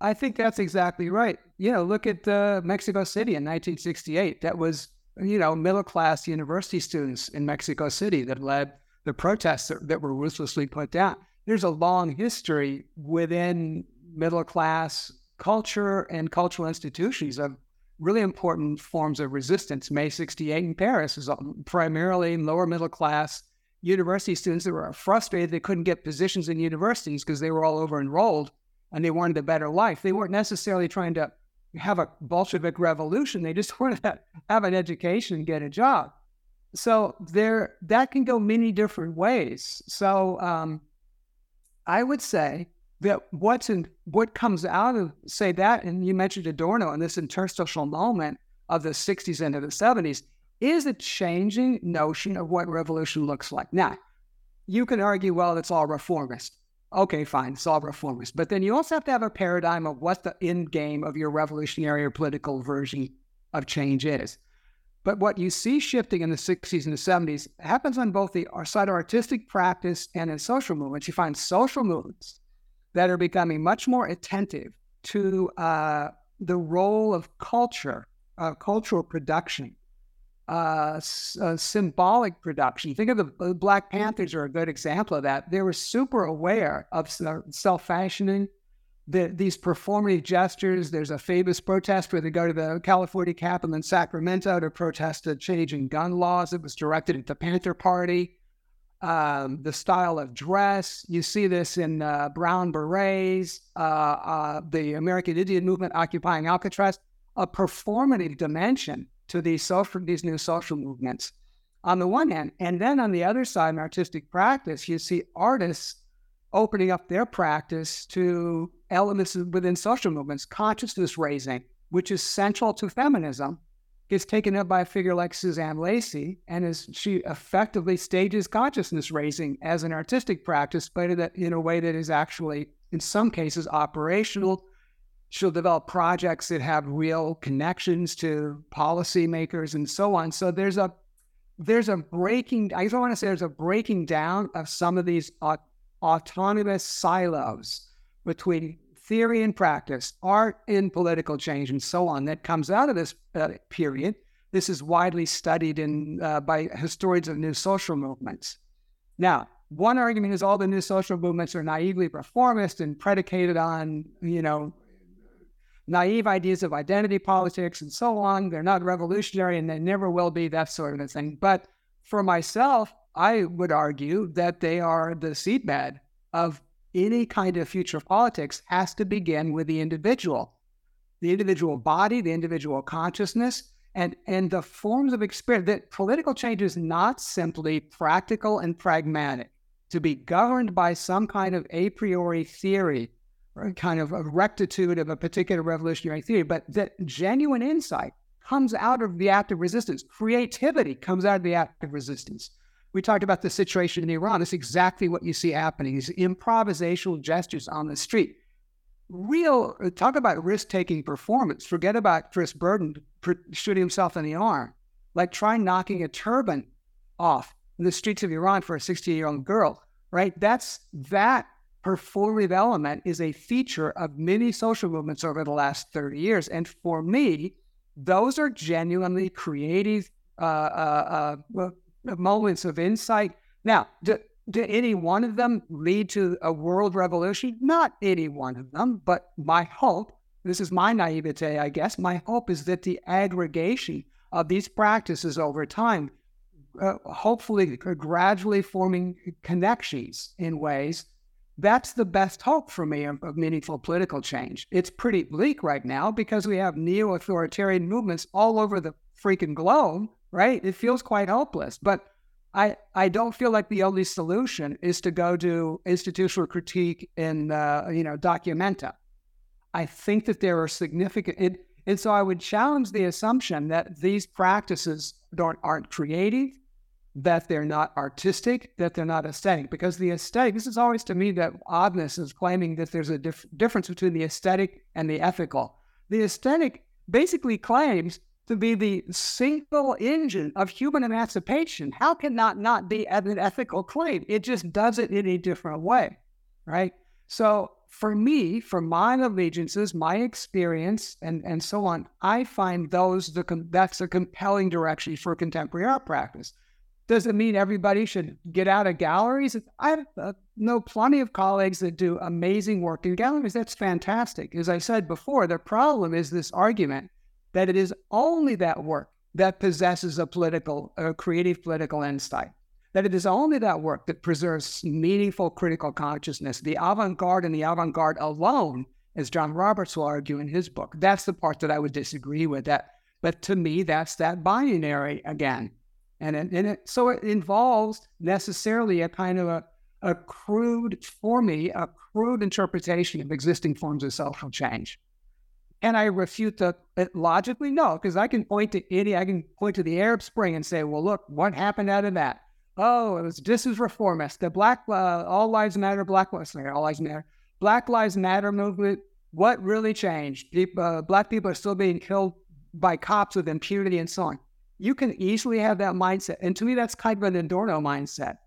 I think that's exactly right. You know, look at uh, Mexico City in 1968. That was you know middle class university students in Mexico City that led the protests that, that were ruthlessly put down. There's a long history within middle class culture and cultural institutions of really important forms of resistance. May 68 in Paris is primarily lower middle class university students that were frustrated they couldn't get positions in universities because they were all over enrolled and they wanted a better life. They weren't necessarily trying to have a Bolshevik revolution. They just <laughs> wanted to have an education and get a job. So there, that can go many different ways. So um, I would say that what's in what comes out of say that, and you mentioned Adorno and this interstitial moment of the 60s into the 70s is a changing notion of what revolution looks like. Now, you can argue, well, it's all reformist. Okay, fine, it's all reformist. But then you also have to have a paradigm of what the end game of your revolutionary or political version of change is. But what you see shifting in the 60s and the 70s happens on both the side of artistic practice and in social movements. You find social movements that are becoming much more attentive to uh, the role of culture, uh, cultural production, uh, uh, symbolic production. Think of the Black Panthers are a good example of that. They were super aware of self fashioning. the, these performative gestures. There's a famous protest where they go to the California Capitol in Sacramento to protest a change in gun laws. It was directed at the Panther Party. Um, the style of dress, you see this in uh, brown berets, uh, uh, the American Indian movement occupying Alcatraz, a performative dimension to these social, these new social movements. On the one hand, and then on the other side, in artistic practice, you see artists opening up their practice to elements within social movements, consciousness raising, which is central to feminism, gets taken up by a figure like Suzanne Lacy, and is she effectively stages consciousness raising as an artistic practice, but in a way that is actually, in some cases, operational. She'll develop projects that have real connections to policymakers and so on. So there's a there's a breaking. I don't want to say there's a breaking down of some of these autonomous silos between theory and practice, art and political change, and so on that comes out of this uh, period. This is widely studied in uh, by historians of new social movements. Now, one argument is all the new social movements are naively reformist and predicated on, you know, naive ideas of identity politics and so on. They're not revolutionary and they never will be, that sort of thing. But for myself, I would argue that they are the seedbed of any kind of future politics has to begin with the individual, the individual body, the individual consciousness, and, and the forms of experience. That political change is not simply practical and pragmatic, to be governed by some kind of a priori theory or kind of a rectitude of a particular revolutionary theory, but that genuine insight comes out of the act of resistance. Creativity comes out of the act of resistance. We talked about the situation in Iran. That's exactly what you see happening. These improvisational gestures on the street. Real, talk about risk taking performance. Forget about Chris Burden shooting himself in the arm. Like try knocking a turban off in the streets of Iran for a 16 year old girl, right? That's that performative element is a feature of many social movements over the last 30 years. And for me, those are genuinely creative uh, uh, uh, moments of insight. Now, do, do any one of them lead to a world revolution? Not any one of them, but my hope, this is my naivete, I guess, my hope is that the aggregation of these practices over time, uh, hopefully gradually forming connections in ways, that's the best hope for me of, meaningful political change. It's pretty bleak right now because we have neo authoritarian movements all over the freaking globe right? It feels quite hopeless. But I, I don't feel like the only solution is to go to institutional critique and uh, you know documenta. I think that there are significant, it, and so I would challenge the assumption that these practices don't aren't creative, that they're not artistic, that they're not aesthetic. Because the aesthetic, this is always to me that oddness is claiming that there's a dif- difference between the aesthetic and the ethical. The aesthetic basically claims to be the single engine of human emancipation. How can that not be an ethical claim? It just does it in a different way, right? So for me, for my allegiances, my experience, and, and so on, I find those the that's a compelling direction for contemporary art practice. Does it mean everybody should get out of galleries? I uh, know plenty of colleagues that do amazing work in galleries. That's fantastic. As I said before, the problem is this argument that it is only that work that possesses a political, a creative political insight. That it is only that work that preserves meaningful critical consciousness. The avant garde and the avant garde alone, as John Roberts will argue in his book, that's the part that I would disagree with. That, but to me, that's that binary again, and it, and it, so it involves necessarily a kind of a, a crude, for me, a crude interpretation of existing forms of social change. And I refute that logically no, because I can point to any, I can point to the Arab Spring and say, well, look, what happened out of that? Oh, it was this is reformist. The Black uh, All Lives Matter, Black Lives Matter, All Lives Matter, Black Lives Matter movement. What really changed? People, uh, black people are still being killed by cops with impunity and so on. You can easily have that mindset, and to me, that's kind of an Adorno mindset,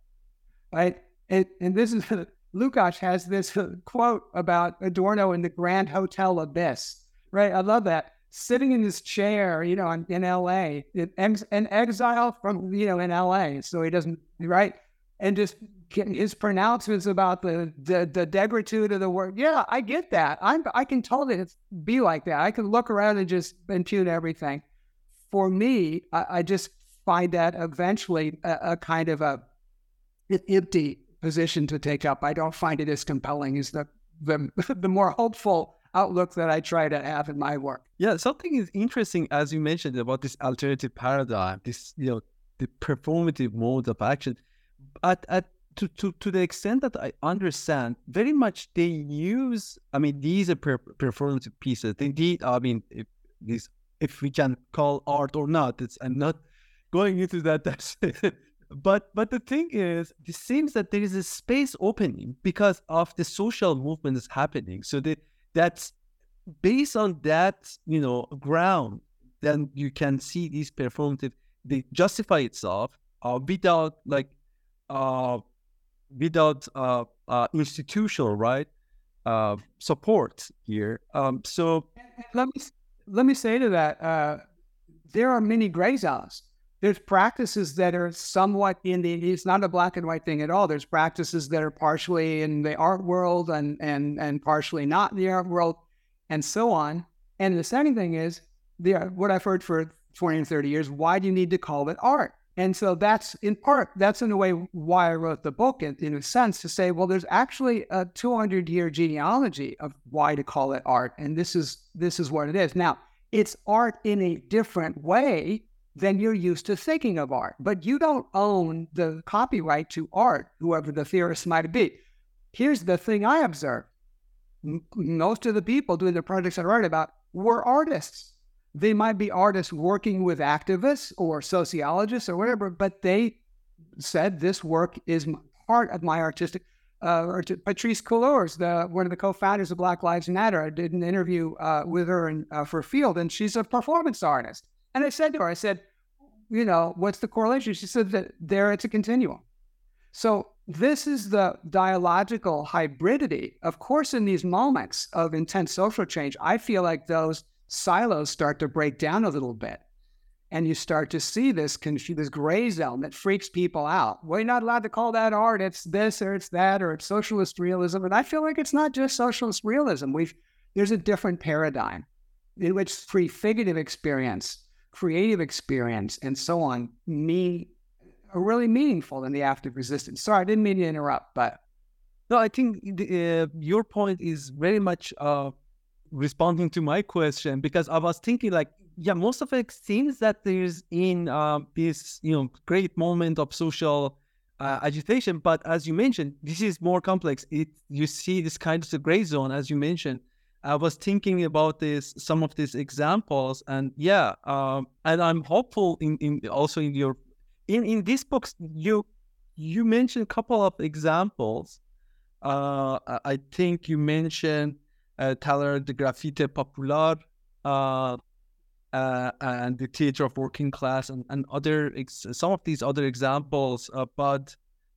right? And, and this is <laughs> Lukács has this uh, quote about Adorno in the Grand Hotel Abyss right? I love that. Sitting in his chair, you know, in, in LA, in, exile from, you know, in LA. So he doesn't, right? And just his pronouncements about the the, the degritude of the word. Yeah, I get that. I'm I can totally be like that. I can look around and just impugn everything. For me, I, I just find that eventually a, a kind of a empty position to take up. I don't find it as compelling as the the, <laughs> the more hopeful outlook that I try to have in my work. Yeah, something is interesting as you mentioned about this alternative paradigm, this you know the performative mode of action. At at uh, to, to, to the extent that I understand, very much they use. I mean, these are per- performative pieces. Indeed, I mean, these if we can call art or not, it's I'm not going into that. <laughs> That's but but the thing is, it seems that there is a space opening because of the social movement that's happening. So the that's based on that, you know, ground, then you can see these performative they justify itself uh, without like uh, without uh, uh, institutional right uh, support here. Um, so let me let me say to that, uh, there are many gray zones. There's practices that are somewhat in the. It's not a black and white thing at all. There's practices that are partially in the art world and and and partially not in the art world, and so on. And the second thing is, the what I've heard for 20 and 30 years. Why do you need to call it art? And so that's in part, that's in a way why I wrote the book, in, in a sense, to say, well, there's actually a 200 year genealogy of why to call it art. And this is this is what it is. Now, it's art in a different way than you're used to thinking of art. But you don't own the copyright to art, whoever the theorist might be. Here's the thing I observe. Most of the people doing the projects I write about were artists. They might be artists working with activists or sociologists or whatever, but they said this work is part of my artistic. Uh, Patrisse Cullors, the one of the co-founders of Black Lives Matter, I did an interview uh, with her in, uh, for Field, and she's a performance artist. And I said to her, I said, you know, what's the correlation? She said that there it's a continuum. So this is the dialogical hybridity. Of course, in these moments of intense social change, I feel like those silos start to break down a little bit. And you start to see this this gray zone that freaks people out. You're not allowed to call that art. It's this or it's that or it's socialist realism. And I feel like it's not just socialist realism. We've there's a different paradigm in which prefigurative experience, creative experience, and so on mean are really meaningful in the active resistance. Sorry, I didn't mean to interrupt, but no, I think uh, your point is very much uh, responding to my question because I was thinking like, yeah, most of it seems that there's in uh, this you know great moment of social uh, agitation, but as you mentioned, this is more complex. It you see this kind of the gray zone, as you mentioned. I was thinking about this, some of these examples, and yeah, um, and I'm hopeful in, in also in your in in these books you you mentioned a couple of examples. Uh, I think you mentioned uh, Taller de Gráfica Popular, uh, uh, and the Theater of Working Class, and, and other ex- some of these other examples. Uh, but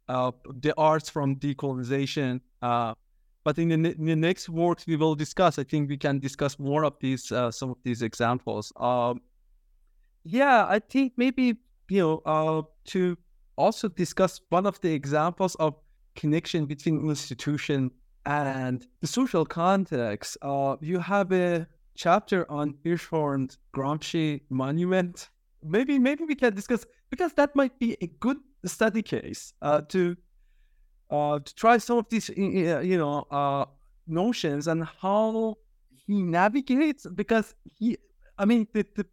uh, the arts from decolonization. Uh, but in the, in the, next works we will discuss, I think we can discuss more of these some of these examples. Um, yeah, I think maybe you know to also discuss one of the examples of connection between institution and the social context, uh, you have a chapter on Hirschhorn's Gramsci monument. Maybe maybe we can discuss because that might be a good study case uh, to uh, to try some of these you know uh, notions and how he navigates because he I mean the the,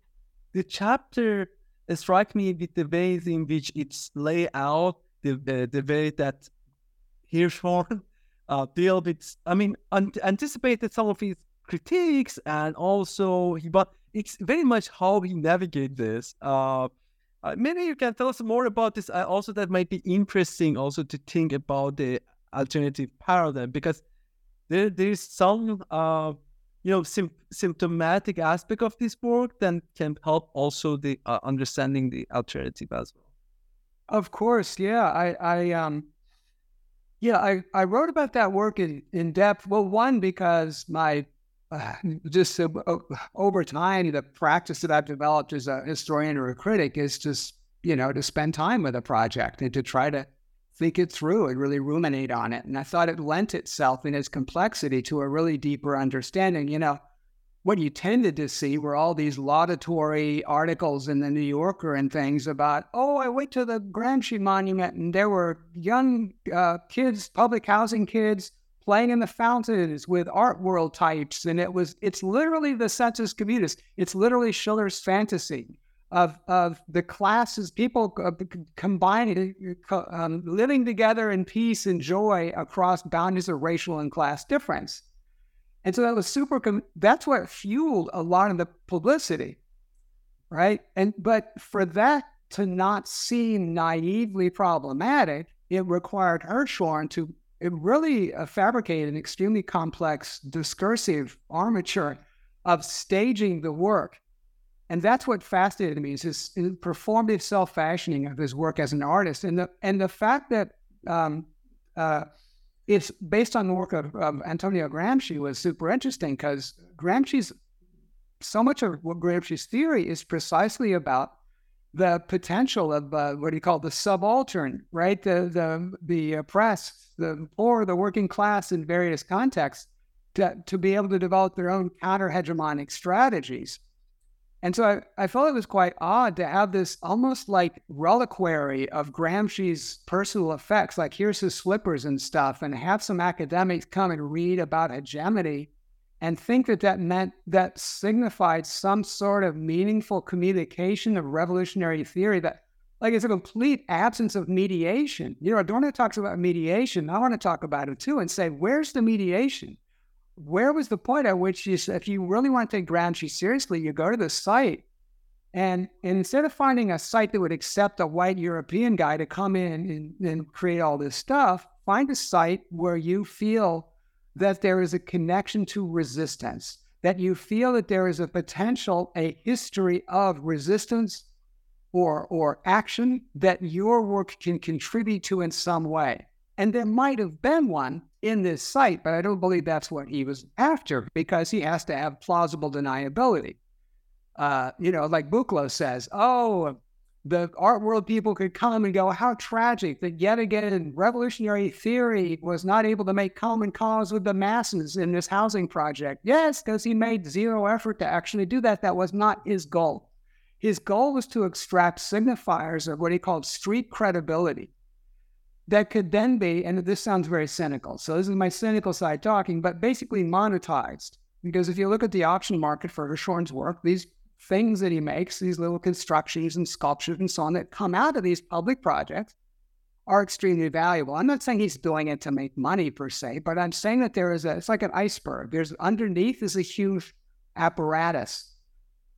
the chapter strike me with the ways in which it's laid out the the, the way that Hirschhorn uh, deal with, I mean, un- anticipated some of his critiques and also he, but it's very much how he navigate this. Uh, uh, maybe you can tell us more about this. Uh, also, that might be interesting also to think about the alternative paradigm because there there is some uh, you know sim- symptomatic aspect of this work that can help also the uh, understanding the alternative as well. Of course, yeah. I I um yeah, I, I wrote about that work in, in depth. Well, one, because my uh, just uh, over time, the practice that I've developed as a historian or a critic is just, you know, to spend time with a project and to try to think it through and really ruminate on it. And I thought it lent itself in its complexity to a really deeper understanding. You know, what you tended to see were all these laudatory articles in the New Yorker and things about, oh, I went to the Gramsci Monument and there were young uh, kids, public housing kids, playing in the fountains with art world types. And it was, it's literally the sensus communis. It's literally Schiller's fantasy of, of the classes, people combining, um, living together in peace and joy across boundaries of racial and class difference. And so that was super, com- that's what fueled a lot of the publicity, right? And, but for that to not seem naively problematic, it required Hirschhorn to really uh, fabricate an extremely complex discursive armature of staging the work. And that's what fascinated me is his, his performative self-fashioning of his work as an artist. And the, and the fact that um, uh, it's based on the work of, of Antonio Gramsci was super interesting because Gramsci's so much of what Gramsci's theory is precisely about the potential of uh, what he called the subaltern, right? The the the oppressed, the poor, the working class in various contexts to, to be able to develop their own counter hegemonic strategies. And so I, I felt it was quite odd to have this almost like reliquary of Gramsci's personal effects, like here's his slippers and stuff, and have some academics come and read about hegemony and think that that meant that signified some sort of meaningful communication of revolutionary theory that like it's a complete absence of mediation. You know, Adorno talks about mediation. I want to talk about it too and say, where's the mediation? Where was the point at which you, if you really want to take Gramsci seriously, you go to the site and, and instead of finding a site that would accept a white European guy to come in and, and create all this stuff, find a site where you feel that there is a connection to resistance, that you feel that there is a potential, a history of resistance or, or action that your work can contribute to in some way. And there might have been one in this site, but I don't believe that's what he was after because he has to have plausible deniability. Uh, you know, like Buchloh says, oh, the art world people could come and go, how tragic that yet again revolutionary theory was not able to make common cause with the masses in this housing project. Yes, because he made zero effort to actually do that. That was not his goal. His goal was to extract signifiers of what he called street credibility that could then be, and this sounds very cynical, so this is my cynical side talking, but basically monetized. Because if you look at the auction market for Hirschhorn's work, these things that he makes, these little constructions and sculptures and so on that come out of these public projects are extremely valuable. I'm not saying he's doing it to make money per se, but I'm saying that there is a, it's like an iceberg. There's underneath is a huge apparatus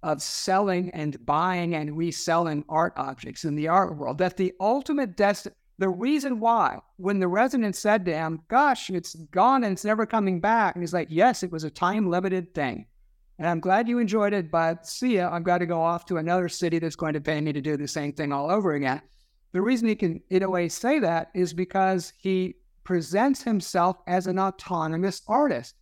of selling and buying and reselling art objects in the art world. That the ultimate destination, the reason why, when the resident said to him, Gosh, it's gone and it's never coming back, and he's like, Yes, it was a time limited thing. And I'm glad you enjoyed it, but see ya, I've got to go off to another city that's going to pay me to do the same thing all over again. The reason he can, in a way, say that is because he presents himself as an autonomous artist.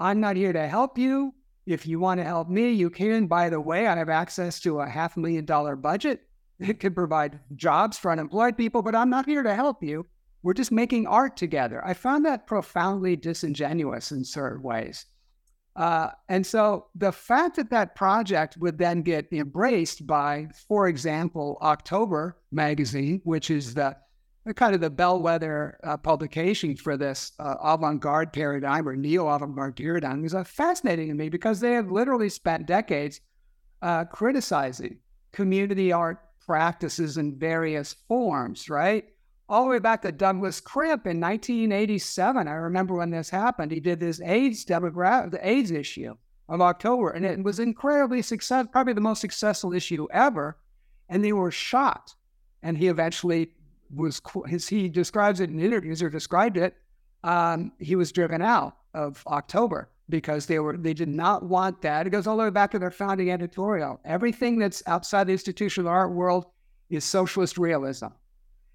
I'm not here to help you. If you want to help me, you can. By the way, I have access to a half million dollar budget. It could provide jobs for unemployed people, but I'm not here to help you. We're just making art together. I found that profoundly disingenuous in certain ways. Uh, and so the fact that that project would then get embraced by, for example, October magazine, which is the, kind of the bellwether uh, publication for this uh, avant-garde paradigm or neo-avant-garde paradigm, is uh, fascinating to me because they have literally spent decades uh, criticizing community art practices in various forms, right? All the way back to Douglas Crimp in 1987. I remember when this happened. He did this AIDS demographic, the AIDS issue of October, and it was incredibly successful, probably the most successful issue ever. And they were shot. And he eventually was, as he describes it in interviews or described it, um, he was driven out of October because they were they did not want that. It goes all the way back to their founding editorial. Everything that's outside the institutional art world is socialist realism.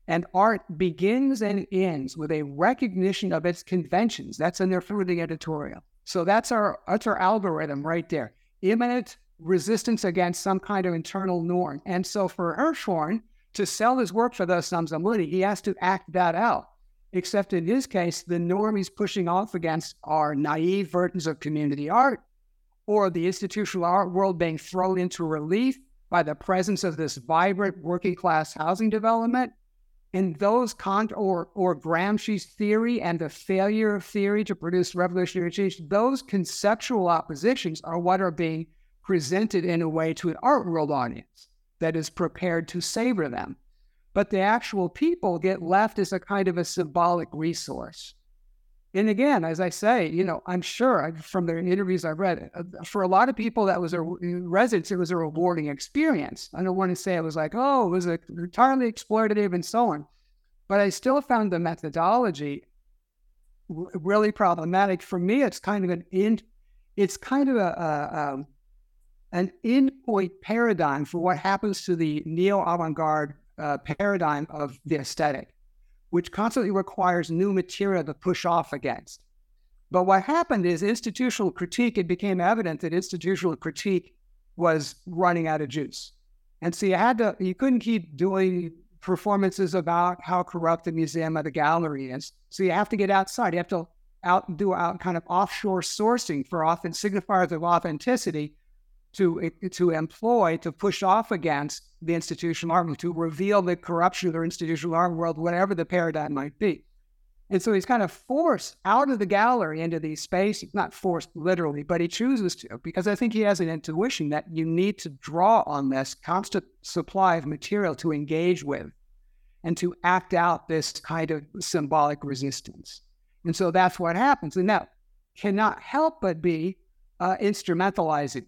And art begins and ends with a recognition of its conventions. That's in their founding editorial. So that's our that's our algorithm right there. Immanent resistance against some kind of internal norm. And so for Hirschhorn, to sell his work for those sums of money, he has to act that out. Except in his case, the norm he's pushing off against are naive versions of community art or the institutional art world being thrown into relief by the presence of this vibrant working class housing development. And those Kant or, or Gramsci's theory and the failure of theory to produce revolutionary change, those conceptual oppositions are what are being presented in a way to an art world audience that is prepared to savor them. But the actual people get left as a kind of a symbolic resource. And again, as I say, you know, I'm sure from the interviews I've read, uh, for a lot of people that was a residents, it was a rewarding experience. I don't want to say it was like, oh, it was a, entirely exploitative and so on, but I still found the methodology really problematic. For me, it's kind of an in, it's kind of a, a um, an paradigm for what happens to the neo avant garde uh, paradigm of the aesthetic, which constantly requires new material to push off against. But what happened is institutional critique, it became evident that institutional critique was running out of juice. And so you had to, you couldn't keep doing performances about how corrupt the museum or the gallery is. So you have to get outside. You have to out do out kind of offshore sourcing for often signifiers of authenticity to to employ to push off against the institutional art to reveal the corruption of the institutional art world, whatever the paradigm might be. And so he's kind of forced out of the gallery into these spaces, not forced literally, but he chooses to, because I think he has an intuition that you need to draw on this constant supply of material to engage with and to act out this kind of symbolic resistance. And so that's what happens. And that cannot help but be uh, instrumentalizing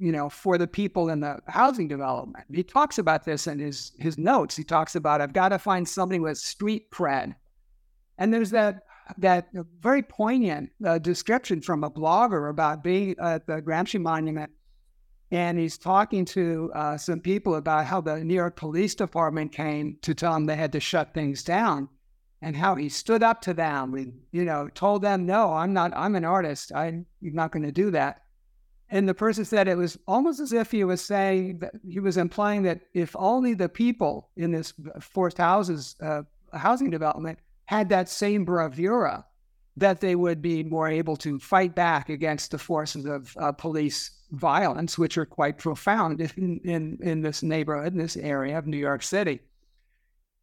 you know, for the people in the housing development. He talks about this in his his notes. He talks about I've got to find something with street cred, and there's that that very poignant uh, description from a blogger about being at the Gramsci Monument, and he's talking to uh, some people about how the New York Police Department came to tell him they had to shut things down, and how he stood up to them and you know told them, "No, I'm not. I'm an artist. I'm not going to do that." And the person said it was almost as if he was saying that he was implying that if only the people in this Forest Houses uh, housing development had that same bravura, that they would be more able to fight back against the forces of uh, police violence, which are quite profound <laughs> in, in, in this neighborhood, in this area of New York City.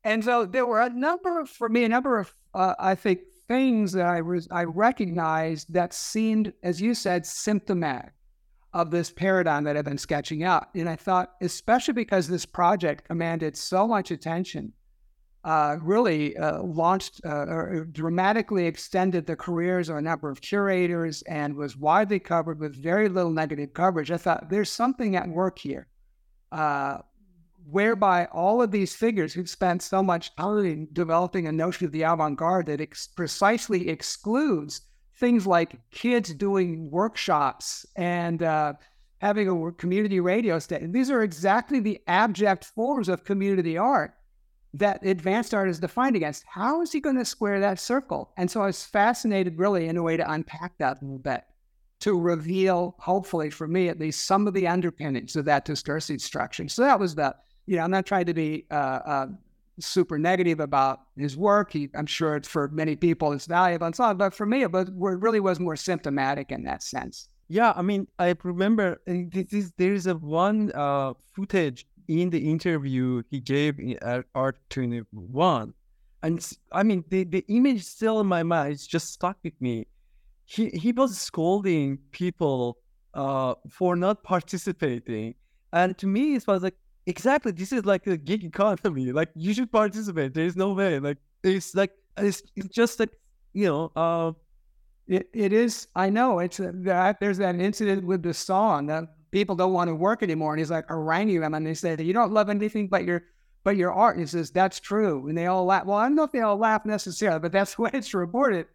And so there were a number of, for me, a number of, uh, I think, things that I, was, I recognized that seemed, as you said, symptomatic of this paradigm that I've been sketching out. And I thought, especially because this project commanded so much attention, uh, really uh, launched uh, or dramatically extended the careers of a number of curators and was widely covered with very little negative coverage. I thought there's something at work here, uh, whereby all of these figures who've spent so much time developing a notion of the avant garde that ex- precisely excludes things like kids doing workshops and uh, having a community radio station. These are exactly the abject forms of community art that advanced art is defined against. How is he going to square that circle? And so I was fascinated, really, in a way to unpack that a little bit, to reveal, hopefully for me at least, some of the underpinnings of that discursive structure. So that was the, you know, I'm not trying to be uh, uh, super negative about his work. He, I'm sure for many people it's valuable and so on, but for me, it, it really was more symptomatic in that sense. Yeah, I mean, I remember this is there is a one uh, footage in the interview he gave at Art 21. And I mean, the, the image still in my mind, it's just stuck with me. He, he was scolding people uh, for not participating. And to me, it was like, exactly this is like a gig economy like you should participate there's no way like it's like it's, it's just like you know uh it, it is i know it's that there's that incident with the song that people don't want to work anymore and he's like haranguing and they say that you don't love anything but your but your art and he says that's true and they all laugh well i don't know if they all laugh necessarily but that's <laughs> the way it's reported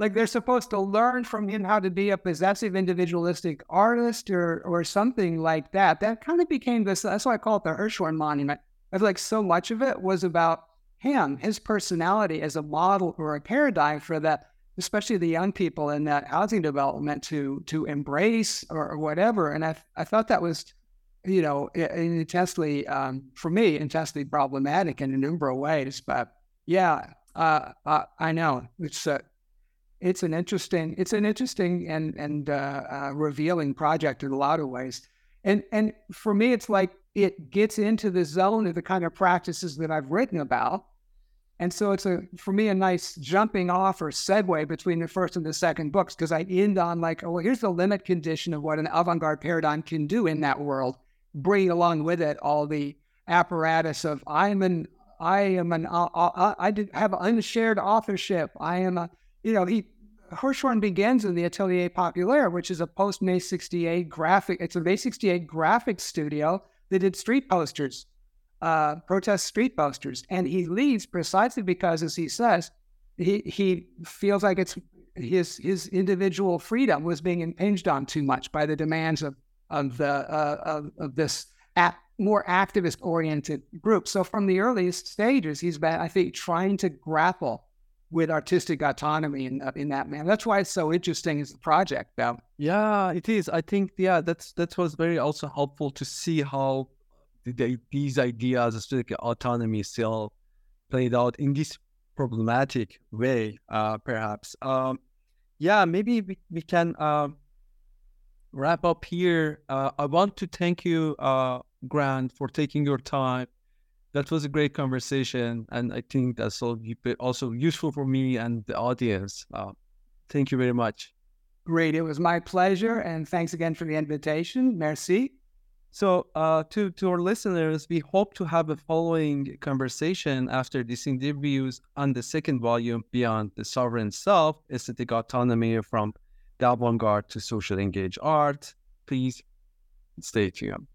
like they're supposed to learn from him how to be a possessive individualistic artist or or something like that. That kind of became this. That's why I call it the Hirschhorn Monument. I feel like so much of it was about him, his personality as a model or a paradigm for that, especially the young people in that housing development to to embrace or, or whatever. And I I thought that was you know, intensely, um, for me, intensely problematic in a number of ways. But yeah, uh, uh, I know it's a, it's an interesting, it's an interesting and and uh, uh, revealing project in a lot of ways. And and for me, it's like it gets into the zone of the kind of practices that I've written about. And so it's a for me a nice jumping off or segue between the first and the second books because I end on like, oh, well, here's the limit condition of what an avant-garde paradigm can do in that world, bringing along with it all the apparatus of I'm an I am an uh, uh, I did have unshared authorship. I am a you know he Hirschhorn begins in the Atelier Populaire, which is a post May 68 graphic. It's a May 68 graphic studio that did street posters, uh, protest street posters. And he leaves precisely because, as he says, he, he feels like it's his his individual freedom was being impinged on too much by the demands of of the uh, of, of, this at, more activist oriented group. So from the earliest stages, he's been, I think, trying to grapple with artistic autonomy in in that manner. That's why it's so interesting as a project, though. Yeah, it is. I think yeah, that's that was very also helpful to see how the, these ideas of artistic autonomy still played out in this problematic way, uh, perhaps. Um, yeah, maybe we, we can uh, wrap up here. Uh, I want to thank you, uh, Grant, for taking your time that was a great conversation, and I think that's also useful for me and the audience. Uh, thank you very much. Great, it was my pleasure, and thanks again for the invitation. Merci. So, uh, to to our listeners, we hope to have a following conversation after these interviews on the second volume, Beyond the Sovereign Self: Aesthetic Autonomy from the Avant-Garde to Social Engaged Art. Please stay tuned.